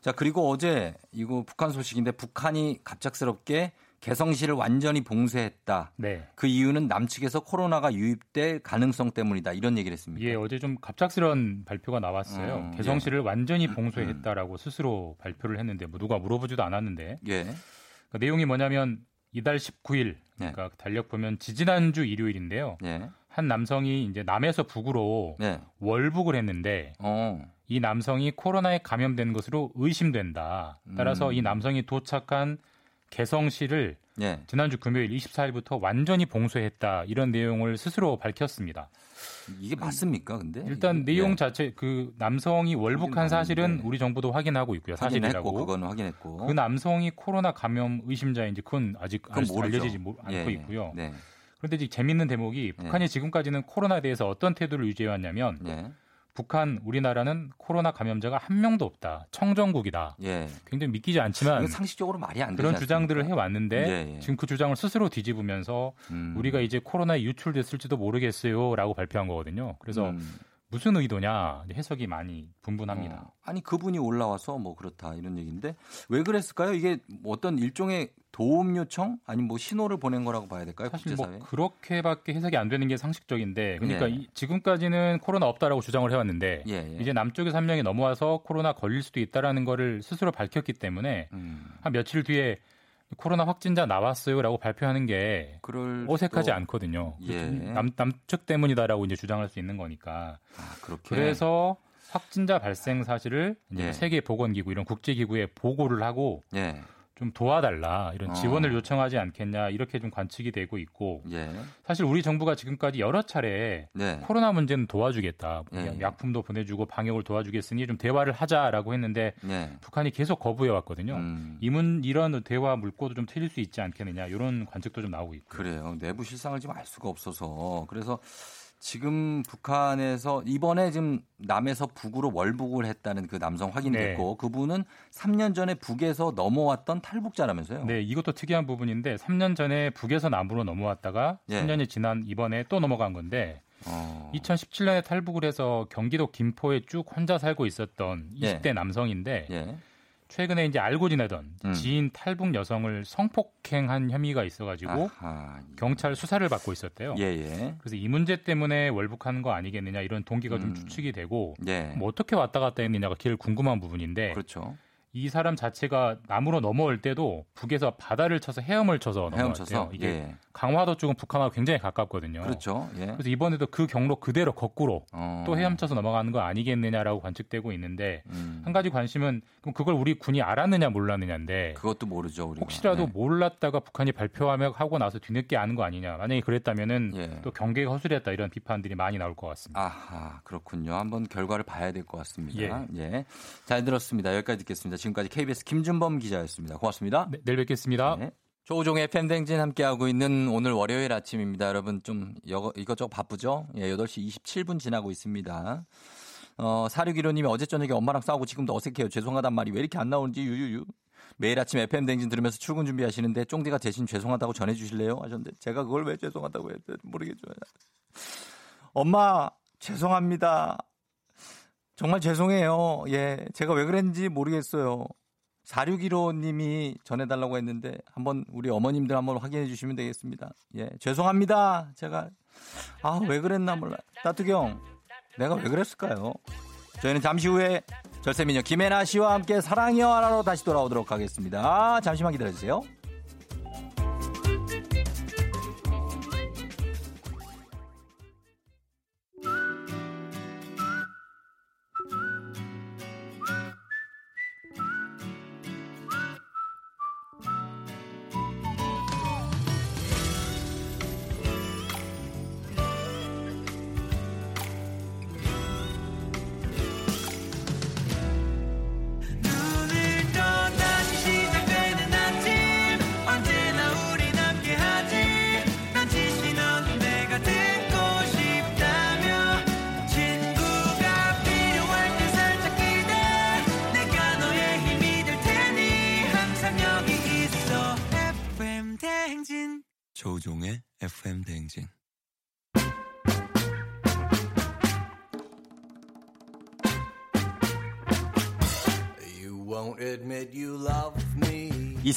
자, 그리고 어제 이거 북한 소식인데 북한이 갑작스럽게 개성시를 완전히 봉쇄했다. 네. 그 이유는 남측에서 코로나가 유입될 가능성 때문이다. 이런 얘기를 했습니다. 예, 어제 좀 갑작스런 발표가 나왔어요. 음, 개성시를 완전히 봉쇄했다라고 스스로 발표를 했는데 뭐 누가 물어보지도 않았는데 예. 그 내용이 뭐냐면 이달 19일 네. 그러니까 달력 보면 지지난주 일요일인데요. 예. 한 남성이 이제 남에서 북으로 네. 월북을 했는데 어. 이 남성이 코로나에 감염된 것으로 의심된다. 따라서 음. 이 남성이 도착한 개성시를 예. 지난주 금요일 24일부터 완전히 봉쇄했다. 이런 내용을 스스로 밝혔습니다. 이게 맞습니까? 근데 일단 이게- 내용 예. 자체 그 남성이 월북한 사실은. 우리 정부도 확인하고 있고요. 사실이라고. 그거는 확인했고. 그 남성이 코로나 감염 의심자인지 그건 아직 알-. 알려지지 모- 않고 예, 예. 있고요. 네. 그런데 이제 재밌는 대목이 북한이 지금까지는 코로나에 대해서 어떤 태도를 유지해왔냐면 예. 북한 우리나라는 코로나 감염자가 한 명도 없다. 청정국이다. 예. 굉장히 믿기지 않지만 상식적으로 말이 안 그런 주장들을? 해왔는데 예, 예. 지금 그 주장을 스스로 뒤집으면서 음. 우리가 이제 코로나에 유출됐을지도 모르겠어요라고 발표한 거거든요. 그래서 음. 무슨 의도냐 해석이 많이 분분합니다. 어, 아니 그분이 올라와서 뭐 그렇다 이런 얘기인데 왜 그랬을까요? 이게 뭐 어떤 일종의 도움 요청 아니면 뭐 신호를 보낸 거라고 봐야 될까요? 사실 국제사회? 뭐 그렇게밖에 해석이 안 되는 게 상식적인데 그러니까 예. 이- 지금까지는 코로나 없다라고 주장을 해왔는데 예, 예. 이제 남쪽에서 한 명이 넘어와서 코로나 걸릴 수도 있다라는 거를 스스로 밝혔기 때문에 음. 한 며칠 뒤에 코로나 확진자 나왔어요라고 발표하는 게 어색하지 또- 않거든요. 예. 남, 남측 때문이다라고 이제 주장할 수 있는 거니까. 아. 그래서 확진자 발생 사실을 이제 예. 세계 보건기구 이런 국제기구에 보고를 하고 예. 좀 도와달라 이런 어. 지원을 요청하지 않겠냐 이렇게 좀 관측이 되고 있고 예. 사실 우리 정부가 지금까지 여러 차례 네. 코로나 문제는 도와주겠다 예, 예. 약품도 보내주고 방역을 도와주겠으니 좀 대화를 하자라고 했는데 네. 북한이 계속 거부해 왔거든요. 음. 이문 이런 대화 물꼬도 좀 트일 수 있지 않겠느냐 이런 관측도 좀 나오고 있고. 그래요. 내부 실상을 지금 알 수가 없어서 그래서 지금 북한에서 이번에 지금 남에서 북으로 월북을 했다는 그 남성 확인됐고 그분은 3년 전에 북에서 넘어왔던 탈북자라면서요. 네, 이것도 특이한 부분인데 3년 전에 북에서 남부로 넘어왔다가 예. 3년이 지난 이번에 또 넘어간 건데 어. 2017년에 탈북을 해서 경기도 김포에 쭉 혼자 살고 있었던 예. 20대 남성인데 예. 최근에 이제 알고 지내던 음. 지인 탈북 여성을 성폭행한 혐의가 있어가지고 아하. 경찰 수사를 받고 있었대요. 예, 예. 그래서 이 문제 때문에 월북하는 거 아니겠느냐 이런 동기가 음. 좀 추측이 되고 예. 뭐 어떻게 왔다 갔다 했느냐가 제일 궁금한 부분인데 그렇죠. 이 사람 자체가 남으로 넘어올 때도 북에서 바다를 쳐서 헤엄을 쳐서 넘어왔대요. 헤엄쳐서 이게 예. 강화도 쪽은 북한하고 굉장히 가깝거든요. 그렇죠. 예. 그래서 이번에도 그 경로 그대로 거꾸로 어. 또 헤엄쳐서 넘어가는 거 아니겠느냐라고 관측되고 있는데 음. 한 가지 관심은 그럼 그걸 우리 군이 알았느냐 몰랐느냐인데 그것도 모르죠, 우리가. 혹시라도 네. 몰랐다가 북한이 발표하며 하고 나서 뒤늦게 아는 거 아니냐. 만약에 그랬다면은 예. 또 경계가 허술했다 이런 비판들이 많이 나올 것 같습니다. 아하, 그렇군요. 한번 결과를 봐야 될 것 같습니다. 예. 예. 잘 들었습니다. 여기까지 듣겠습니다. 지금까지 KBS 김준범 기자였습니다. 고맙습니다. 네, 내일 뵙겠습니다. 네. 조우종의 팬댕진 함께하고 있는 오늘 월요일 아침입니다. 여러분 좀 이것저것 바쁘죠? 예, 8시 27분 지나고 있습니다. 어, 4615님이 어제 저녁에 엄마랑 싸우고 지금도 어색해요. 죄송하단 말이 왜 이렇게 안 나오는지 유유유. 매일 아침 FM댕진 들으면서 출근 준비하시는데 쫑디가 대신 죄송하다고 전해주실래요? 하셨는데 제가 그걸 왜 죄송하다고 했는지 모르겠죠. 엄마, 죄송합니다. 정말 죄송해요. 예, 제가 왜 그랬는지 모르겠어요. 4615님이 전해달라고 했는데 한번 우리 어머님들 한번 확인해 주시면 되겠습니다. 예, 죄송합니다. 제가 아 왜 그랬나 몰라. 따뚜경, 내가 왜 그랬을까요? 저희는 잠시 후에 절세미녀 김혜나 씨와 함께 사랑이여 하나로 다시 돌아오도록 하겠습니다. 잠시만 기다려주세요.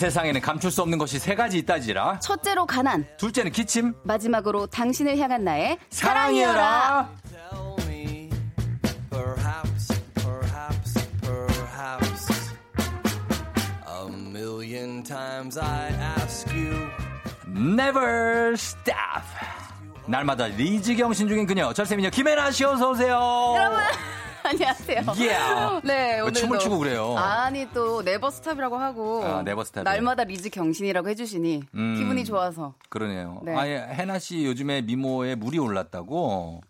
세상에는 감출 수 없는 것이 세 가지 있다지라. 첫째로 가난, 둘째는 기침. 마지막으로 당신을 향한 나의 사랑이여라. Never stop. 날마다 리즈경 신중인 그녀 절세미녀 김혜나 씨 어서 오세요. 여러분 안녕하세요. Yeah. 네왜 오늘 춤을 추고 그래요? 아니 또 never stop이라고 하고 아, never stop이요? 날마다 리즈 경신이라고 해주시니 음. 기분이 좋아서 그러네요. 네. 아예 해나 씨 요즘에 미모에 물이 올랐다고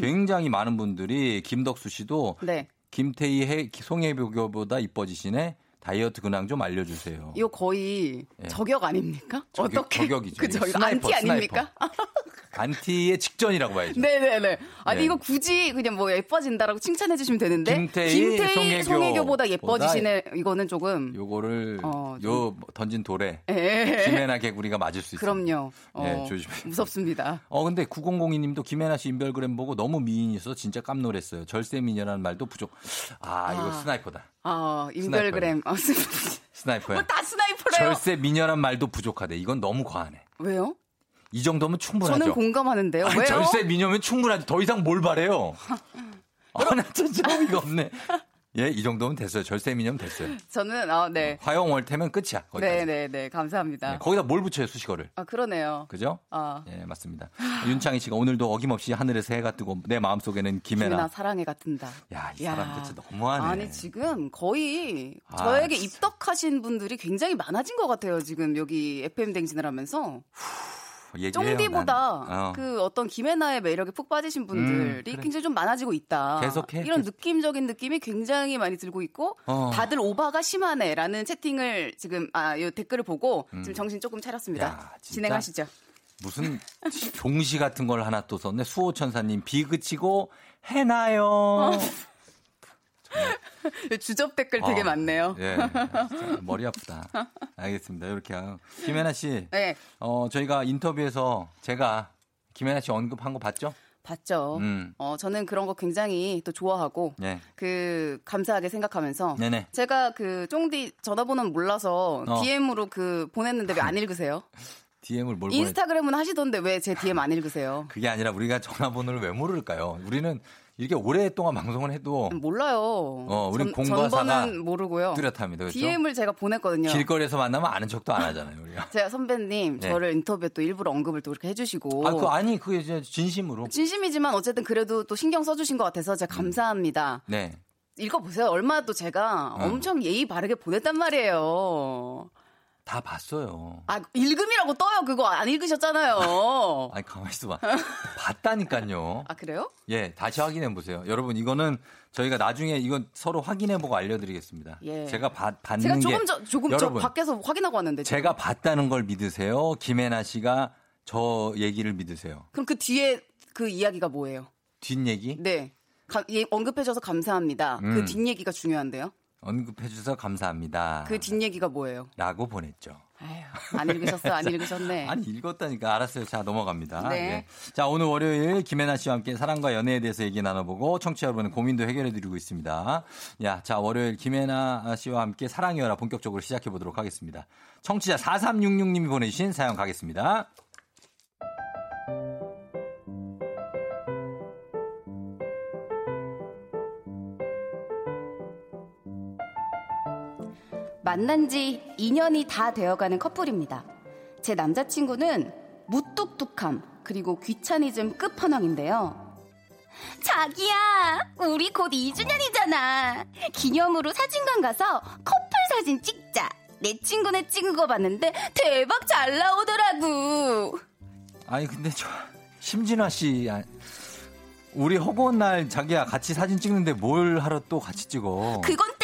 굉장히 많은 분들이 김덕수 씨도 네. 김태희 해, 송혜교보다 이뻐지시네. 다이어트 근황 좀 알려주세요. 이거 거의 예. 저격 아닙니까? 저격, 어떻게 저격이죠. 그죠? 이거 이거 sniper, 안티 아닙니까? 안티의 직전이라고 봐야죠. 네네네. 아니 네. 이거 굳이 그냥 뭐 예뻐진다라고 칭찬해 주시면 되는데 김태희, 송혜교 송혜교보다 보다 예뻐지시네. 이거는 조금 요거를 어, 요 던진 돌에 예. 김혜나 개구리가 맞을 수 있어요. 그럼요. 어, 네, 조심해. 무섭습니다. 어 근데 9002님도 김혜나 씨 인별그램 보고 너무 미인이서 진짜 깜놀했어요. 절세 미녀라는 말도 부족. 아 이거 아. sniper다. 아 인별그램 어, sniper야. 뭐다 sniper래요. 절세 미녀란 말도 부족하대. 이건 너무 과하네. 왜요? 이 정도면 충분하죠. 저는 공감하는데요. 아니, 왜요? 절세 미녀면 충분하지. 더 이상 뭘 바래요? 아, 나 진짜 어이가 없네. 예, 이 정도면 됐어요. 절세 미녀면 됐어요. 저는 아 네. 화영월태면 끝이야. 거기까지. 네 네 네 감사합니다. 네, 거기다 뭘 붙여요, 수식어를. 아 그러네요. 그죠? 아 예, 맞습니다. 윤창희 씨가 오늘도 어김없이 하늘에서 해가 뜨고 내 마음속에는 김혜나. 김혜나 사랑해 같은다. 야, 이 야. 사람 진짜 너무하네. 아니 지금 거의 아, 저에게 진짜. 입덕하신 분들이 굉장히 많아진 것 같아요. 지금 여기 FM 댕진을 하면서 얘기해요, 쫑디보다 난. 어. 그 어떤 김혜나의 매력에 푹 빠지신 분들이 음, 그래. 굉장히 좀 많아지고 있다. 계속해, 이런 계속. 느낌적인 느낌이 굉장히 많이 들고 있고 어. 다들 오바가 심하네라는 채팅을 지금 아요 댓글을 보고 음. 지금 정신 조금 차렸습니다. 야? 진행하시죠. 무슨 종시 같은 걸 하나 또 썼네. 수호천사님 비 그치고 해나요. 주접 댓글 되게 어. 많네요. 예, 머리 아프다. 알겠습니다. 이렇게. 김혜나 씨, 네, 어 저희가 인터뷰에서 제가 김혜나 씨 언급한 거 봤죠? 봤죠. 음. 어, 저는 그런 거 굉장히 또 좋아하고 네. 그 감사하게 생각하면서 네네. 제가 그 쫑디 전화번호는 몰라서 어. DM으로 그 보냈는데 왜 안 읽으세요? DM을 뭘 보내? 인스타그램은 하시던데 왜 제 DM 안 읽으세요? 그게 아니라 우리가 전화번호를 왜 모를까요? 우리는 이렇게 오랫동안 방송을 해도 몰라요. 어, 우린 전- 공과 사가 전번은 모르고요. 뚜렷합니다. 그렇죠? DM을 제가 보냈거든요. 길거리에서 만나면 아는 척도 안 하잖아요, 우리가. 제가 선배님 네. 저를 인터뷰에 또 일부러 언급을 또 이렇게 해주시고 아, 그 아니 그게 이제 진심으로. 진심이지만 어쨌든 그래도 또 신경 써주신 것 같아서 제가 감사합니다. 네. 읽어보세요. 얼마나 또 제가 어. 엄청 예의 바르게 보냈단 말이에요. 다 봤어요. 아, 읽음이라고 떠요. 그거 안 읽으셨잖아요. 아니 가만 있어 봐. 봤다니까요. 아, 그래요? 예, 다시 확인해 보세요. 여러분 이거는 저희가 나중에 이건 서로 확인해 보고 알려드리겠습니다. 예. 제가 봤 받는 제가 게 조금 전 조금 여러분 저 밖에서 확인하고 왔는데. 지금. 제가 봤다는 걸 믿으세요. 김혜나 씨가 저 얘기를 믿으세요. 그럼 그 뒤에 그 이야기가 뭐예요? 뒷 얘기 네. 가- 예, 언급해줘서 감사합니다. 음. 그 뒷얘기가 중요한데요. 언급해 주셔서 감사합니다. 그 뒷얘기가 뭐예요? 라고 보냈죠. 안 읽으셨어요? 안 읽으셨네. 아니 읽었다니까 알았어요. 자 넘어갑니다. 네. 예. 자 오늘 월요일 김혜나 씨와 함께 사랑과 연애에 대해서 얘기 나눠보고 청취자 여러분의 고민도 해결해 드리고 있습니다. 야, 자 월요일 김혜나 씨와 함께 사랑이여라 본격적으로 시작해 보도록 하겠습니다. 청취자 4366님이 보내주신 사연 가겠습니다. 만난 지 2년이 다 되어가는 커플입니다. 제 남자친구는 무뚝뚝함, 그리고 귀차니즘 끝판왕인데요. 자기야, 우리 곧 2주년이잖아. 기념으로 사진관 가서 커플 사진 찍자. 내 친구네 찍은 거 봤는데 대박 잘 나오더라고. 아니 근데 저 심진아 씨 아, 우리 허구한 날 자기야 같이 사진 찍는데 뭘 하러 또 같이 찍어? 그건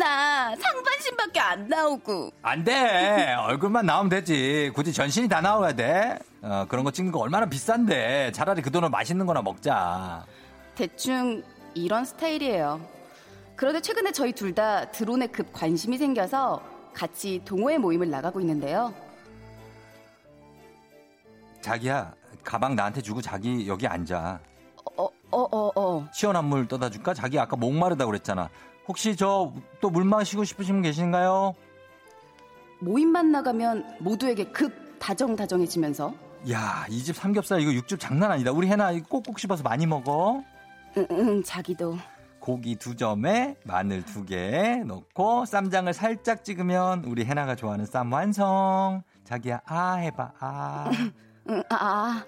땔카잖아. 상반신밖에 안 나오고. 안 돼. 얼굴만 나오면 되지. 굳이 전신이 다 나와야 돼. 어, 그런 거 찍는 거 얼마나 비싼데. 차라리 그 돈을 맛있는 거나 먹자. 대충 이런 스타일이에요. 그런데 최근에 저희 둘 다 드론에 급 관심이 생겨서 같이 동호회 모임을 나가고 있는데요. 자기야, 가방 나한테 주고 자기 여기 앉아. 어, 어, 어, 어. 시원한 물 떠다 줄까? 자기 아까 목마르다고 그랬잖아. 혹시 저 또 물 마시고 싶으신 분 계신가요? 모임만 나가면 모두에게 급 다정다정해지면서 야, 이 집 삼겹살 이거 육즙 장난 아니다. 우리 해나 이거 꼭꼭 씹어서 많이 먹어. 응, 응, 자기도 고기 두 점에 마늘 두 개 넣고 쌈장을 살짝 찍으면 우리 해나가 좋아하는 쌈 완성. 자기야 아 해봐 아. 응, 아, 아.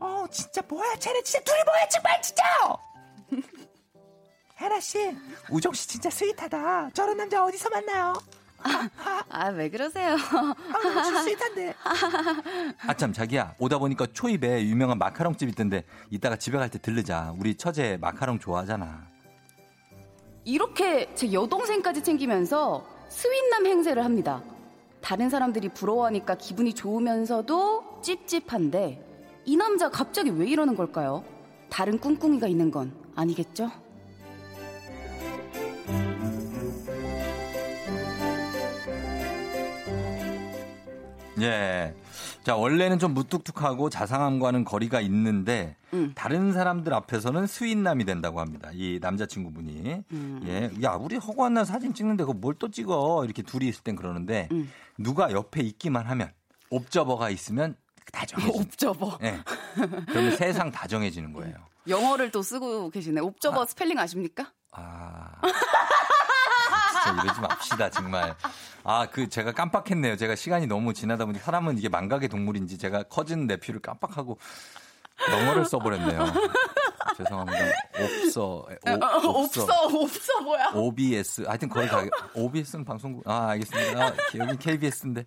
어 진짜 뭐야 쟤네 진짜 둘이 뭐야 정말 진짜. 해나 씨 우정 씨 진짜 sweet하다. 저런 남자 어디서 만나요? 아, 왜 그러세요? 아, 진짜 sweet한데. 아참 자기야 오다 보니까 초입에 유명한 마카롱 집 있던데 이따가 집에 갈 때 들르자. 우리 처제 마카롱 좋아하잖아. 이렇게 제 여동생까지 챙기면서 sweet남 행세를 합니다. 다른 사람들이 부러워하니까 기분이 좋으면서도 찝찝한데 이 남자 갑자기 왜 이러는 걸까요? 다른 꿍꿍이가 있는 건 아니겠죠? 예. 자, 원래는 좀 무뚝뚝하고 자상함과는 거리가 있는데, 음. 다른 사람들 앞에서는 스윗남이 된다고 합니다. 이 남자친구분이. 음. 예. 야, 우리 허구한 날 사진 찍는데 그거 뭘 또 찍어. 이렇게 둘이 있을 땐 그러는데, 음. 누가 옆에 있기만 하면, observer가 있으면 다 정해져. 옵저버. 예. 그러면 세상 다 정해지는 거예요. 영어를 또 쓰고 계시네. 옵저버 스펠링 아십니까? 아. 진짜 이러지 맙시다, 정말. 아, 그, 제가 깜빡했네요. 제가 시간이 너무 지나다 보니 사람은 이게 망각의 동물인지 제가 커진 내표를 깜빡하고 영어를 써버렸네요. 죄송합니다. 없어. 오, 없어, 없어, 뭐야? OBS. 하여튼 거기 가, OBS는 방송국. 아, 알겠습니다. 아, 여기 KBS인데.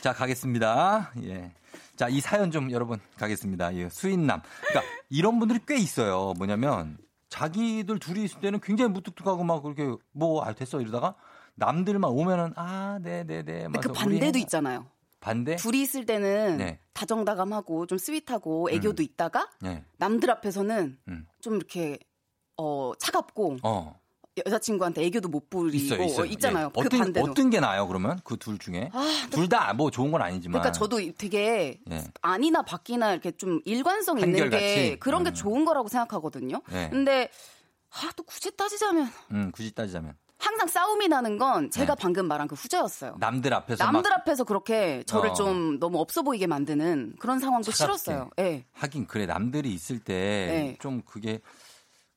자, 가겠습니다. 예. 자, 이 사연 좀 여러분 가겠습니다. 예, sweet남. 그러니까 이런 분들이 꽤 있어요. 뭐냐면 자기들 둘이 있을 때는 굉장히 무뚝뚝하고 막 그렇게 뭐, 아, 됐어 이러다가 남들만 오면은 아, 네 네네. 근데 그 반대도 있잖아요. 반대? 둘이 있을 때는 네. 다정다감하고 좀 sweet하고 애교도 있다가 네. 남들 앞에서는 음. 좀 이렇게 어 차갑고 어. 여자친구한테 애교도 못 부리고 있어요, 있어요. 어, 있잖아요. 예. 그 어떤, 반대로. 어떤 게 나아요, 그러면? 그 둘 중에? 아, 둘다 뭐 좋은 건 아니지만. 그러니까 저도 되게 예. 아니나 밖이나 이렇게 좀 일관성 있는 게? 그런 게 음. 좋은 거라고 생각하거든요. 네. 근데 아, 또 굳이 따지자면 음, 굳이 따지자면. 항상 싸움이 나는 건 제가 네. 방금 말한 그 후자였어요. 남들 앞에서 남들 막 앞에서 그렇게 저를 어. 좀 너무 없어 보이게 만드는 그런 상황도 차갑게. 싫었어요. 예. 하긴 그래 남들이 있을 때 네. 좀 그게 그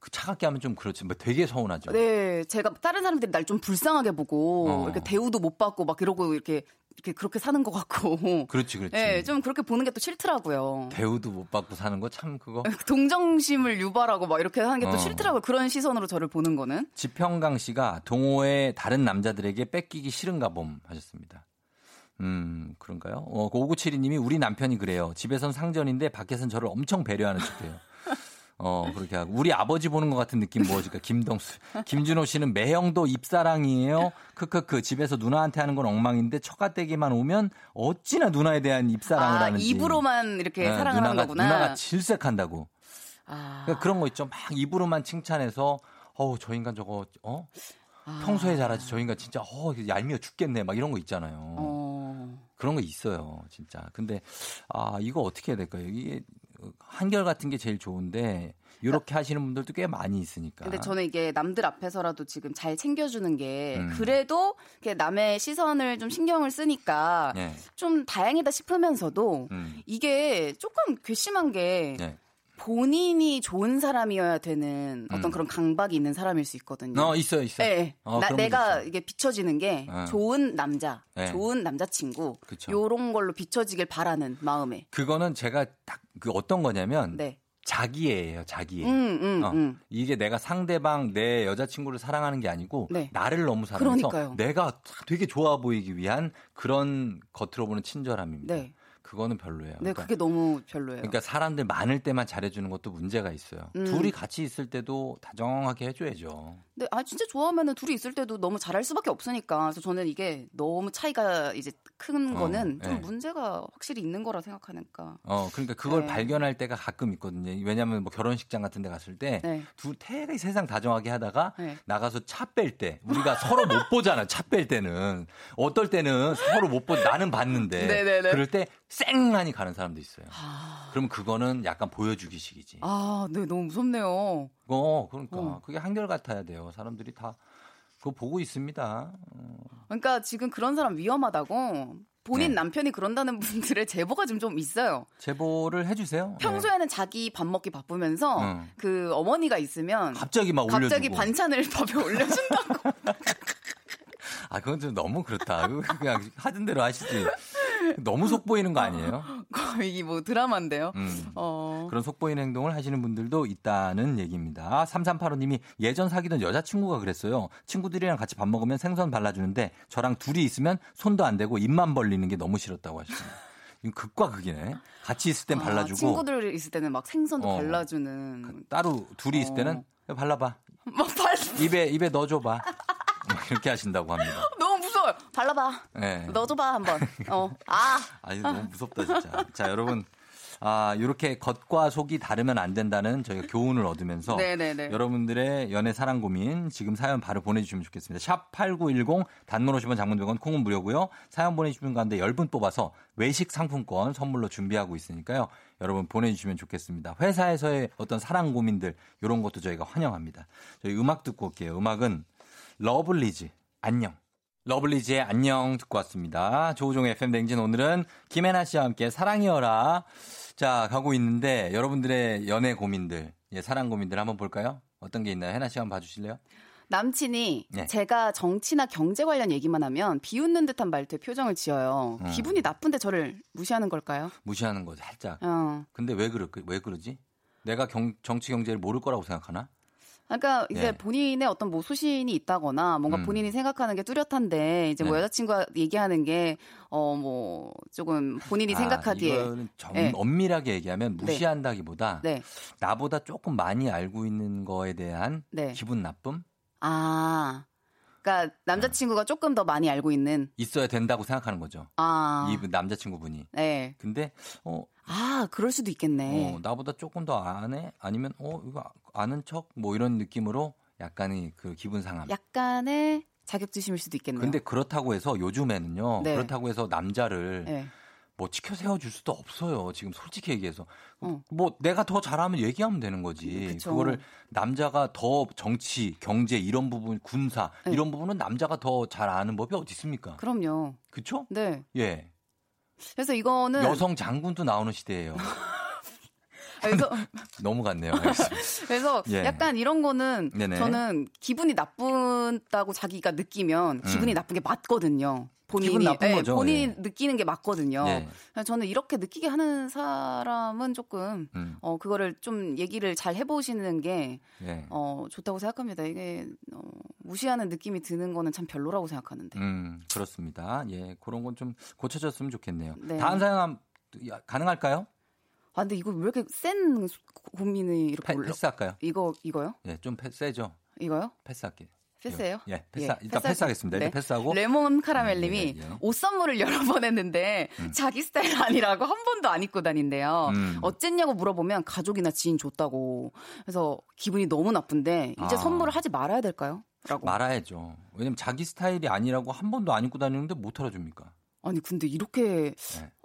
차갑게 하면 좀 그렇지 뭐 되게 서운하죠. 네, 제가 다른 사람들이 날 좀 불쌍하게 보고 어. 이렇게 대우도 못 받고 막 이러고 이렇게 이렇게 그렇게 사는 것 같고. 그렇지 그렇지. 네, 좀 그렇게 보는 게 또 싫더라고요. 대우도 못 받고 사는 거 참 그거. 동정심을 유발하고 막 이렇게 하는 게또 어. 싫더라고요. 그런 시선으로 저를 보는 거는. 지평강 씨가 동호회 다른 남자들에게 뺏기기 싫은가 봄 하셨습니다. 음, 그런가요? 어, 5972님이 우리 남편이 그래요. 집에선 상전인데 밖에선 저를 엄청 배려하는 척해요. 어, 그렇게 하고. 우리 아버지 보는 것 같은 느낌 뭐질까? 김동수. 김준호 씨는 매형도 입사랑이에요. 크크크. 집에서 누나한테 하는 건 엉망인데 처가댁에만 오면 어찌나 누나에 대한 입사랑을 아, 하는지. 입으로만 이렇게 네, 사랑을 하는 누나가, 거구나. 누나가 질색한다고. 아, 그러니까 그런 거 있죠. 막 입으로만 칭찬해서 어우 저 인간 저거 어 아. 평소에 잘하지 저 인간 진짜 어 얄미워 죽겠네 막 이런 거 있잖아요. 어. 그런 거 있어요 진짜. 근데 아 이거 어떻게 해야 될까요? 이게 한결 같은 게 제일 좋은데 이렇게 하시는 분들도 꽤 많이 있으니까. 근데 저는 이게 남들 앞에서라도 지금 잘 챙겨주는 게 음. 그래도 남의 시선을 좀 신경을 쓰니까 네. 좀 다행이다 싶으면서도 음. 이게 조금 괘씸한 게 네. 본인이 좋은 사람이어야 되는 어떤 음. 그런 강박이 있는 사람일 수 있거든요. 어, 있어요, 있어요. 네. 어, 나- 내가 이게 비춰지는 게 어. 좋은 남자, 네. 좋은 남자친구, 그쵸. 요런 걸로 비춰지길 바라는 마음에. 그거는 제가 딱 그 어떤 거냐면 네. 자기애예요, 자기애. 음, 음, 어, 음. 이게 내가 상대방 내 여자친구를 사랑하는 게 아니고 네. 나를 너무 사랑해서 그러니까요. 내가 되게 좋아 보이기 위한 그런 겉으로 보는 친절함입니다. 네. 그거는 별로예요. 네, 그러니까, 그게 너무 별로예요. 그러니까 사람들 많을 때만 잘해주는 것도 문제가 있어요. 음. 둘이 같이 있을 때도 다정하게 해줘야죠. 네, 아 진짜 좋아하면은 둘이 있을 때도 너무 잘할 수밖에 없으니까. 그래서 저는 이게 너무 차이가 이제 큰 어, 거는 좀 네. 문제가 확실히 있는 거라 생각하니까. 어, 그러니까 그걸 네. 발견할 때가 가끔 있거든요. 왜냐하면 뭐 결혼식장 같은 데 갔을 때 네. 두 되게 세상 다정하게 하다가 네. 나가서 차 뺄 때 우리가 서로 못 보잖아. 차 뺄 때는 어떨 때는 서로 못 보. 나는 봤는데 네네네. 그럴 때 쌩하니 가는 사람도 있어요. 그럼 그거는 약간 보여주기식이지. 아, 네, 너무 무섭네요. 어, 그러니까 어. 그게 한결 같아야 돼요. 사람들이 다 그거 보고 있습니다. 어. 그러니까 지금 그런 사람 위험하다고 본인 네. 남편이 그런다는 분들의 제보가 좀좀 있어요. 제보를 해주세요. 네. 평소에는 자기 밥 먹기 바쁘면서 응. 그 어머니가 있으면 갑자기 막 갑자기 올려주고. 반찬을 밥에 올려준다고. 아, 그건 좀 너무 그렇다. 그냥 하던 대로 하시지. 너무 속보이는 거 아니에요? 거의 뭐 드라마인데요. 음. 어. 그런 속보이는 행동을 하시는 분들도 있다는 얘기입니다. 3385님이 예전 사귀던 여자친구가 그랬어요. 친구들이랑 같이 밥 먹으면 생선 발라주는데 저랑 둘이 있으면 손도 안 대고 입만 벌리는 게 너무 싫었다고 하시네요. 극과 극이네. 같이 있을 땐 아, 발라주고 친구들 있을 때는 막 생선도 어. 발라주는. 따로 둘이 있을 어. 때는 발라봐. 막 발, 입에 입에 넣어줘봐. 이렇게 하신다고 합니다. 너무 무서워요. 발라봐. 네. 넣어줘봐 한번. 어. 아. 아니 너무 무섭다 진짜. 자 여러분 아 이렇게 겉과 속이 다르면 안 된다는 저희가 교훈을 얻으면서 네네네. 여러분들의 연애 사랑 고민 지금 사연 바로 보내주시면 좋겠습니다. 샵 #8910 단문 50원 장문 100원 콩은 무료고요. 사연 보내주시는 가운데 10분 뽑아서 외식 상품권 선물로 준비하고 있으니까요. 여러분 보내주시면 좋겠습니다. 회사에서의 어떤 사랑 고민들 이런 것도 저희가 환영합니다. 저희 음악 듣고 올게요. 음악은 러블리즈 안녕. 러블리즈의 안녕 듣고 왔습니다. 조우종의 FM 대행진 오늘은 김혜나 씨와 함께 사랑이여라. 자, 가고 있는데 여러분들의 연애 고민들, 예, 사랑 고민들 한번 볼까요? 어떤 게 있나요? 혜나 씨 한번 봐주실래요? 남친이 네. 제가 정치나 경제 관련 얘기만 하면 비웃는 듯한 말투에 표정을 지어요. 음. 기분이 나쁜데 저를 무시하는 걸까요? 무시하는 거 살짝. 어. 근데 왜 그러, 왜 그러지? 내가 경, 정치 경제를 모를 거라고 생각하나? 그러니까 이제 예. 본인의 어떤 뭐 소신이 있다거나 뭔가 음. 본인이 생각하는 게 뚜렷한데 이제 뭐 네. 여자친구가 얘기하는 게 어 뭐 조금 본인이 생각하기에 아, 이거는 정, 네. 엄밀하게 얘기하면 무시한다기보다 네. 나보다 조금 많이 알고 있는 거에 대한 네. 기분 나쁨 아. 그러니까 남자친구가 조금 더 많이 알고 있는 있어야 된다고 생각하는 거죠. 아. 이 남자친구분이. 네. 근데 어, 아, 그럴 수도 있겠네. 어, 나보다 조금 더 아네? 아니면 어 이거 아는 척 뭐 이런 느낌으로 약간의 그 기분 상함. 약간의 자격지심일 수도 있겠네요. 근데 그렇다고 해서 요즘에는요. 네. 그렇다고 해서 남자를 네. 뭐 치켜 세워 줄 수도 없어요. 지금 솔직히 얘기해서. 어. 뭐 내가 더 잘하면 얘기하면 되는 거지. 그쵸. 그거를 남자가 더 정치, 경제 이런 부분, 군사 네. 이런 부분은 남자가 더 잘 아는 법이 어디 있습니까? 그럼요. 그렇죠? 네. 예. 그래서 이거는 여성 장군도 나오는 시대예요. 그래서 너무 같네요. 알겠습니다. 그래서 예. 약간 이런 거는 네네. 저는 기분이 나쁘다고 자기가 느끼면 기분이 음. 나쁜 게 맞거든요. 본인이 기분 나쁜 예, 거죠. 본인이 예. 느끼는 게 맞거든요. 예. 그래서 저는 이렇게 느끼게 하는 사람은 조금 음. 어 그거를 좀 얘기를 잘 해보시는 게 예. 어, 좋다고 생각합니다. 이게 어, 무시하는 느낌이 드는 거는 참 별로라고 생각하는데. 음, 그렇습니다. 예, 그런 건 좀 고쳐졌으면 좋겠네요. 네. 다음 사연 가능할까요? 아 근데 이거 왜 이렇게 센 고민이 이렇게 패, 올라? 패스할까요? 이거 이거요? 예, 좀 패, 세죠. 이거요? 패스할게요. 패스예요? 예, 패스. 예, 일단 패스 하겠습니다. 일단 네. 패스하고. 레몬 카라멜님이 예, 예. 옷 선물을 여러 번 했는데 음. 자기 스타일 아니라고 한 번도 안 입고 다닌대요. 음. 어쨌냐고 물어보면 가족이나 지인 줬다고. 그래서 기분이 너무 나쁜데 이제 아. 선물을 하지 말아야 될까요? 라고. 말아야죠. 왜냐면 자기 스타일이 아니라고 한 번도 안 입고 다니는데 못 털어줍니까? 아니 근데 이렇게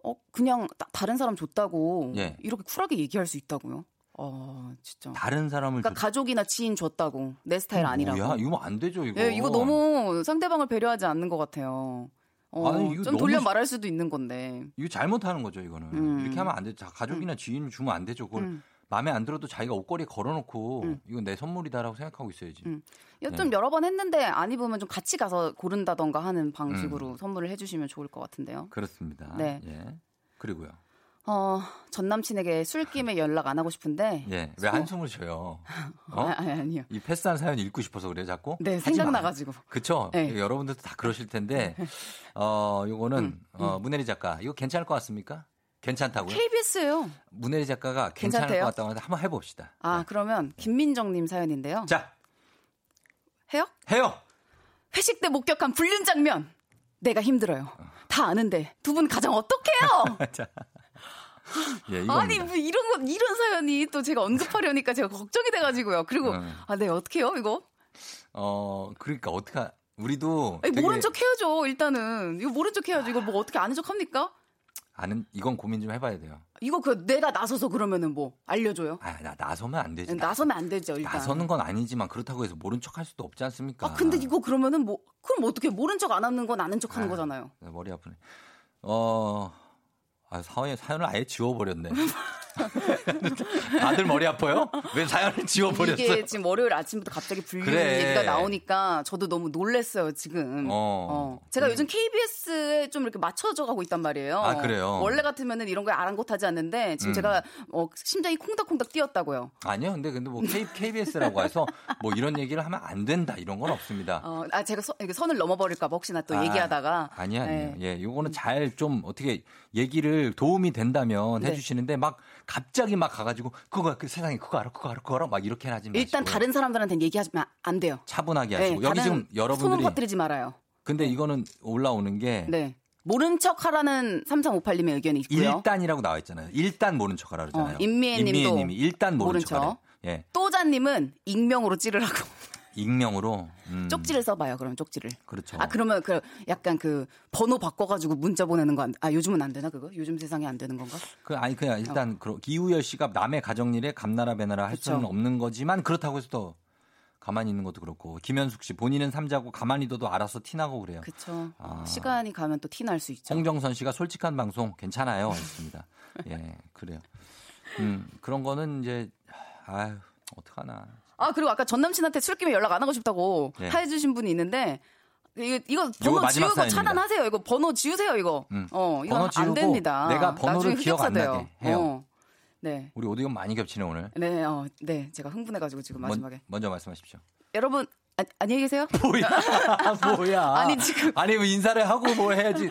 어 그냥 따- 다른 사람 줬다고 예. 이렇게 쿨하게 얘기할 수 있다고요? 아 진짜. 다른 사람을 그러니까 가족이나 지인 줬다고 내 스타일 아니라고. 이거 안 되죠, 이거. 예, 이거 너무 상대방을 배려하지 않는 것 같아요. 어, 아니, 이거 좀 돌려 시- 말할 수도 있는 건데. 이거 잘못하는 거죠, 이거는. 음. 이렇게 하면 안 되죠. 자, 가족이나 지인 주면 안 되죠. 그걸 음. 마음에 안 들어도 자기가 옷걸이에 걸어놓고 이건 내 선물이다라고 생각하고 있어야지. 음. 네. 좀 여러 번 했는데 안 입으면 좀 같이 가서 고른다던가 하는 방식으로 음. 선물을 해주시면 좋을 것 같은데요. 그렇습니다. 네. 예. 그리고요. 어, 전 남친에게 술김에 연락 안 하고 싶은데. 예. 왜 한숨을 쉬어요? 어? 아, 아니, 아니요. 이 패스한 사연 읽고 싶어서 그래요, 자꾸? 네, 생각나가지고. 마. 그쵸? 네. 여러분들도 다 그러실 텐데, 어, 요거는, 음, 어, 문혜리 작가, 이거 괜찮을 것 같습니까? 괜찮다고요? KBS예요. 문혜리 작가가 괜찮을 괜찮대요? 것 같다고 하는데 한번 해봅시다. 아, 그러면 김민정님 사연인데요. 자. 해요? 해요! 회식 때 목격한 불륜 장면. 내가 힘들어요. 다 아는데 두 분 가정 어떡해요? 자. 예, 이겁니다. 아니 뭐 이런 거 이런 사연이 또 제가 언급하려니까 제가 걱정이 돼가지고요. 그리고 음. 아, 네 어떡해요 이거? 어, 그러니까 어떡하, 우리도. 아니, 되게 모른 척 해야죠. 일단은 이거 모른 척 해야죠. 이거 뭐 어떻게 아는 척 합니까? 아는, 이건 고민 좀 해봐야 돼요. 이거 그 내가 나서서 그러면은 뭐 알려줘요? 아, 나, 나서면 안 되지. 나서면 안 되죠 일단. 나서는 건 아니지만 그렇다고 해서 모른 척 할 수도 없지 않습니까? 아 근데 이거 그러면은 뭐 그럼 어떻게 모른 척 안 하는 건 아는 척 하는 아. 거잖아요. 네, 머리 아프네. 어, 아, 사연, 사연을 아예 지워버렸네. 다들 머리 아파요? 왜 사연을 지워버렸어요? 이게 지금 월요일 아침부터 갑자기 불륜 그래. 얘기가 나오니까 저도 너무 놀랬어요 지금. 어. 어. 제가 요즘 KBS에 좀 이렇게 맞춰져 가고 있단 말이에요. 아, 그래요? 원래 같으면은 이런 거에 아랑곳하지 않는데 지금 음. 제가 어, 심장이 콩닥콩닥 뛰었다고요. 아니요, 근데 근데 뭐 K, KBS라고 해서 뭐 이런 얘기를 하면 안 된다 이런 건 없습니다. 어, 아 제가 서, 선을 넘어버릴까 봐 혹시나 또 아, 얘기하다가 아니야, 아니요. 네. 예, 요거는 잘 좀 어떻게 얘기를 도움이 된다면 네. 해주시는데 막 갑자기 막 가가지고 그거 그 세상에 그거 알아, 그거 알아, 그거 알아 막 이렇게 하지 마시고 일단 다른 사람들한테는 얘기하면 안 돼요. 차분하게 네, 하시고 여기 다른 지금 소문 여러분들이 퍼뜨리지 말아요. 근데 이거는 올라오는 게 네. 모른 척 하라는 3358님의 의견이 있고요. 일단이라고 나와 있잖아요. 일단 모른 척 하라 그러잖아요. 어, 임미애 님도 임미애 님이 일단 모른 모른 척하래. 척. 예, 또자님은 익명으로 찌르라고 익명으로 음, 쪽지를 써봐요. 그럼 쪽지를. 그렇죠. 아 그러면 그 약간 그 번호 바꿔가지고 문자 보내는 거 아 요즘은 안 되나 그거? 요즘 세상에 안 되는 건가? 그 아니 그냥 일단 그 이우열 씨가 남의 가정일에 감나라 배나라 할 수는 그쵸. 없는 거지만 그렇다고 해서 또 가만히 있는 것도 그렇고 김현숙 씨 본인은 삼자고 가만히 둬도 알아서 티나고 그래요. 그쵸. 아. 시간이 가면 또 티 날 수 있죠. 홍정선 씨가 솔직한 방송 괜찮아요. 했습니다. 예, 그래요. 음, 그런 거는 이제 아유, 어떡하나. 아 그리고 아까 전 남친한테 술김에 연락 안 하고 싶다고 네. 해주신 분이 있는데 이거, 이거 번호 지우고 사연입니다. 차단하세요. 이거 번호 지우세요. 이거. 음. 어 이거 번호 안 됩니다. 내가 번호를 나중에 기억 안 돼요. 해요. 어. 네. 우리 오디오 많이 겹치네 오늘. 네, 어, 네, 제가 흥분해가지고 지금 마지막에 먼, 저 말씀하십시오. 여러분 아, 안녕히 계세요. 뭐야? 뭐야? 아니, 지금- 아니 뭐 인사를 하고 뭐 해야지.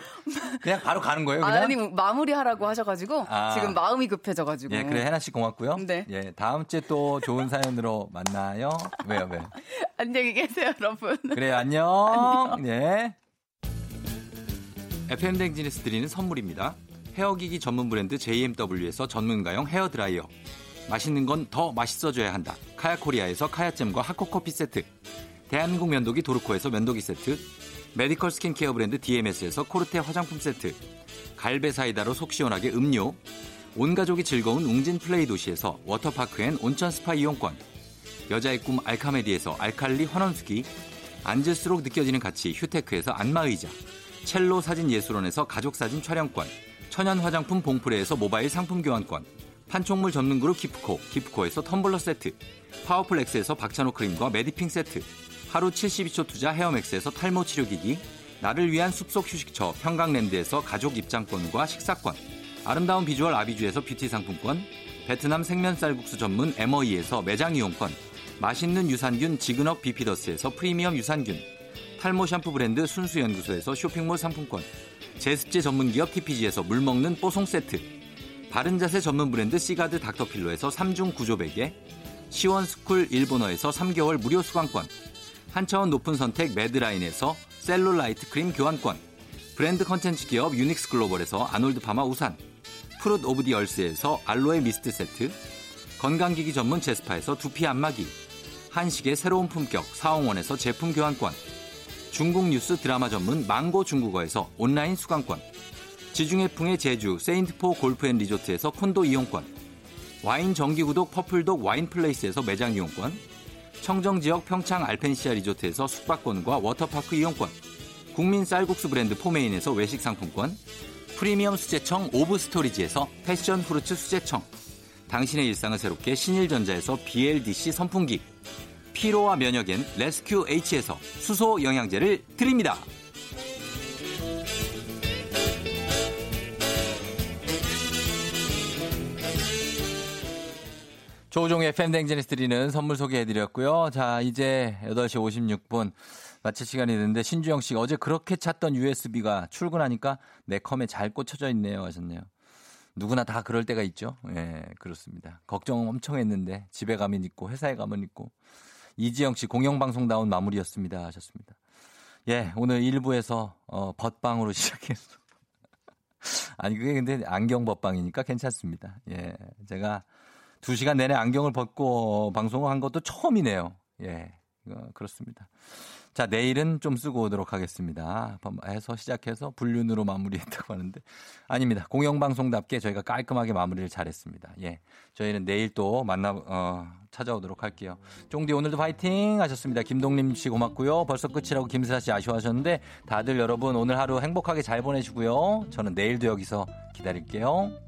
그냥 바로 가는 거예요, 그냥. 아니 뭐 마무리하라고 하셔가지고 아. 지금 마음이 급해져가지고. 예, 그래 해나 씨 고맙고요. 네. 예, 다음 주에 또 좋은 사연으로 만나요. 왜요, 왜? 안녕히 계세요, 여러분. 그래 안녕. 예. FM 댕진에서 드리는 선물입니다. 헤어기기 전문 브랜드 JMW에서 전문가용 헤어 드라이어. 맛있는 건 더 맛있어져야 한다. 카야코리아에서 카야잼과 하코커피 세트. 대한민국 면도기 도르코에서 면도기 세트. medical skincare 브랜드 DMS에서 코르테 화장품 세트. 갈베 사이다로 속 시원하게 음료. 온 가족이 즐거운 웅진 플레이 도시에서 워터파크 and 온천 스파 이용권. 여자의 꿈 알카메디에서 알칼리 환원수기. 앉을수록 느껴지는 가치 휴테크에서 안마의자. 첼로 사진 예술원에서 가족사진 촬영권. 천연 화장품 봉프레에서 모바일 상품 교환권. 판촉물 전문 그룹 기프코, 기프코에서 텀블러 세트. 파워풀 엑스에서 박찬호 크림과 메디핑 세트. 하루 72초 투자 헤어맥스에서 탈모 치료기기. 나를 위한 숲속 휴식처 평강랜드에서 가족 입장권과 식사권. 아름다운 비주얼 아비주에서 뷰티 상품권. 베트남 생면 쌀국수 전문 MOE에서 매장 이용권. 맛있는 유산균 지그넉 비피더스에서 프리미엄 유산균. 탈모 샴푸 브랜드 순수연구소에서 쇼핑몰 상품권. 제습제 전문기업 TPG에서 물먹는 뽀송 세트. 바른자세 전문 브랜드 시가드 닥터필로에서 3중 구조 베개. 시원스쿨 일본어에서 3개월 무료 수강권. 한 차원 높은 선택 매드라인에서 셀룰라이트 크림 교환권. 브랜드 컨텐츠 기업 유닉스 글로벌에서 아놀드 파마 우산. 프룻 오브 디 얼스에서 알로에 미스트 세트. 건강기기 전문 제스파에서 두피 안마기. 한식의 새로운 품격 사홍원에서 제품 교환권. 중국 뉴스 드라마 전문 망고 중국어에서 온라인 수강권. 지중해풍의 제주 세인트포 골프앤리조트에서 콘도 이용권. 와인 정기구독 퍼플독 와인플레이스에서 매장 이용권. 청정지역 평창 알펜시아 리조트에서 숙박권과 워터파크 이용권. 국민 쌀국수 브랜드 포메인에서 외식 상품권. 프리미엄 수제청 오브 스토리지에서 패션 후르츠 수제청. 당신의 일상을 새롭게 신일전자에서 BLDC 선풍기, 피로와 면역엔 레스큐 H에서 수소 영양제를 드립니다. 조종의 팬댕제니스 드리는 선물 소개해드렸고요. 자, 이제 8시 56분 마칠 시간이 됐는데 신주영 씨가 어제 그렇게 찾던 USB가 출근하니까 내 컴에 잘 꽂혀져 있네요 하셨네요. 누구나 다 그럴 때가 있죠. 예, 그렇습니다. 걱정 엄청 했는데 집에 가면 있고 회사에 가면 있고 이지영 씨 공영방송다운 마무리였습니다 하셨습니다. 예, 오늘 1부에서 어, 벗방으로 시작했어. 아니 그게 근데 안경 벗방이니까 괜찮습니다. 예, 제가 두 시간 내내 안경을 벗고 방송을 한 것도 처음이네요. 예, 이거 그렇습니다. 자, 내일은 좀 쓰고 오도록 하겠습니다. 해서 시작해서 불륜으로 마무리했다고 하는데 아닙니다. 공영방송답게 저희가 깔끔하게 마무리를 잘했습니다. 예. 저희는 내일 또 만나, 어, 찾아오도록 할게요. 쫑디 오늘도 파이팅 하셨습니다. 김동림 씨 고맙고요. 벌써 끝이라고 김슬아 씨 아쉬워하셨는데 다들 여러분 오늘 하루 행복하게 잘 보내시고요. 저는 내일도 여기서 기다릴게요.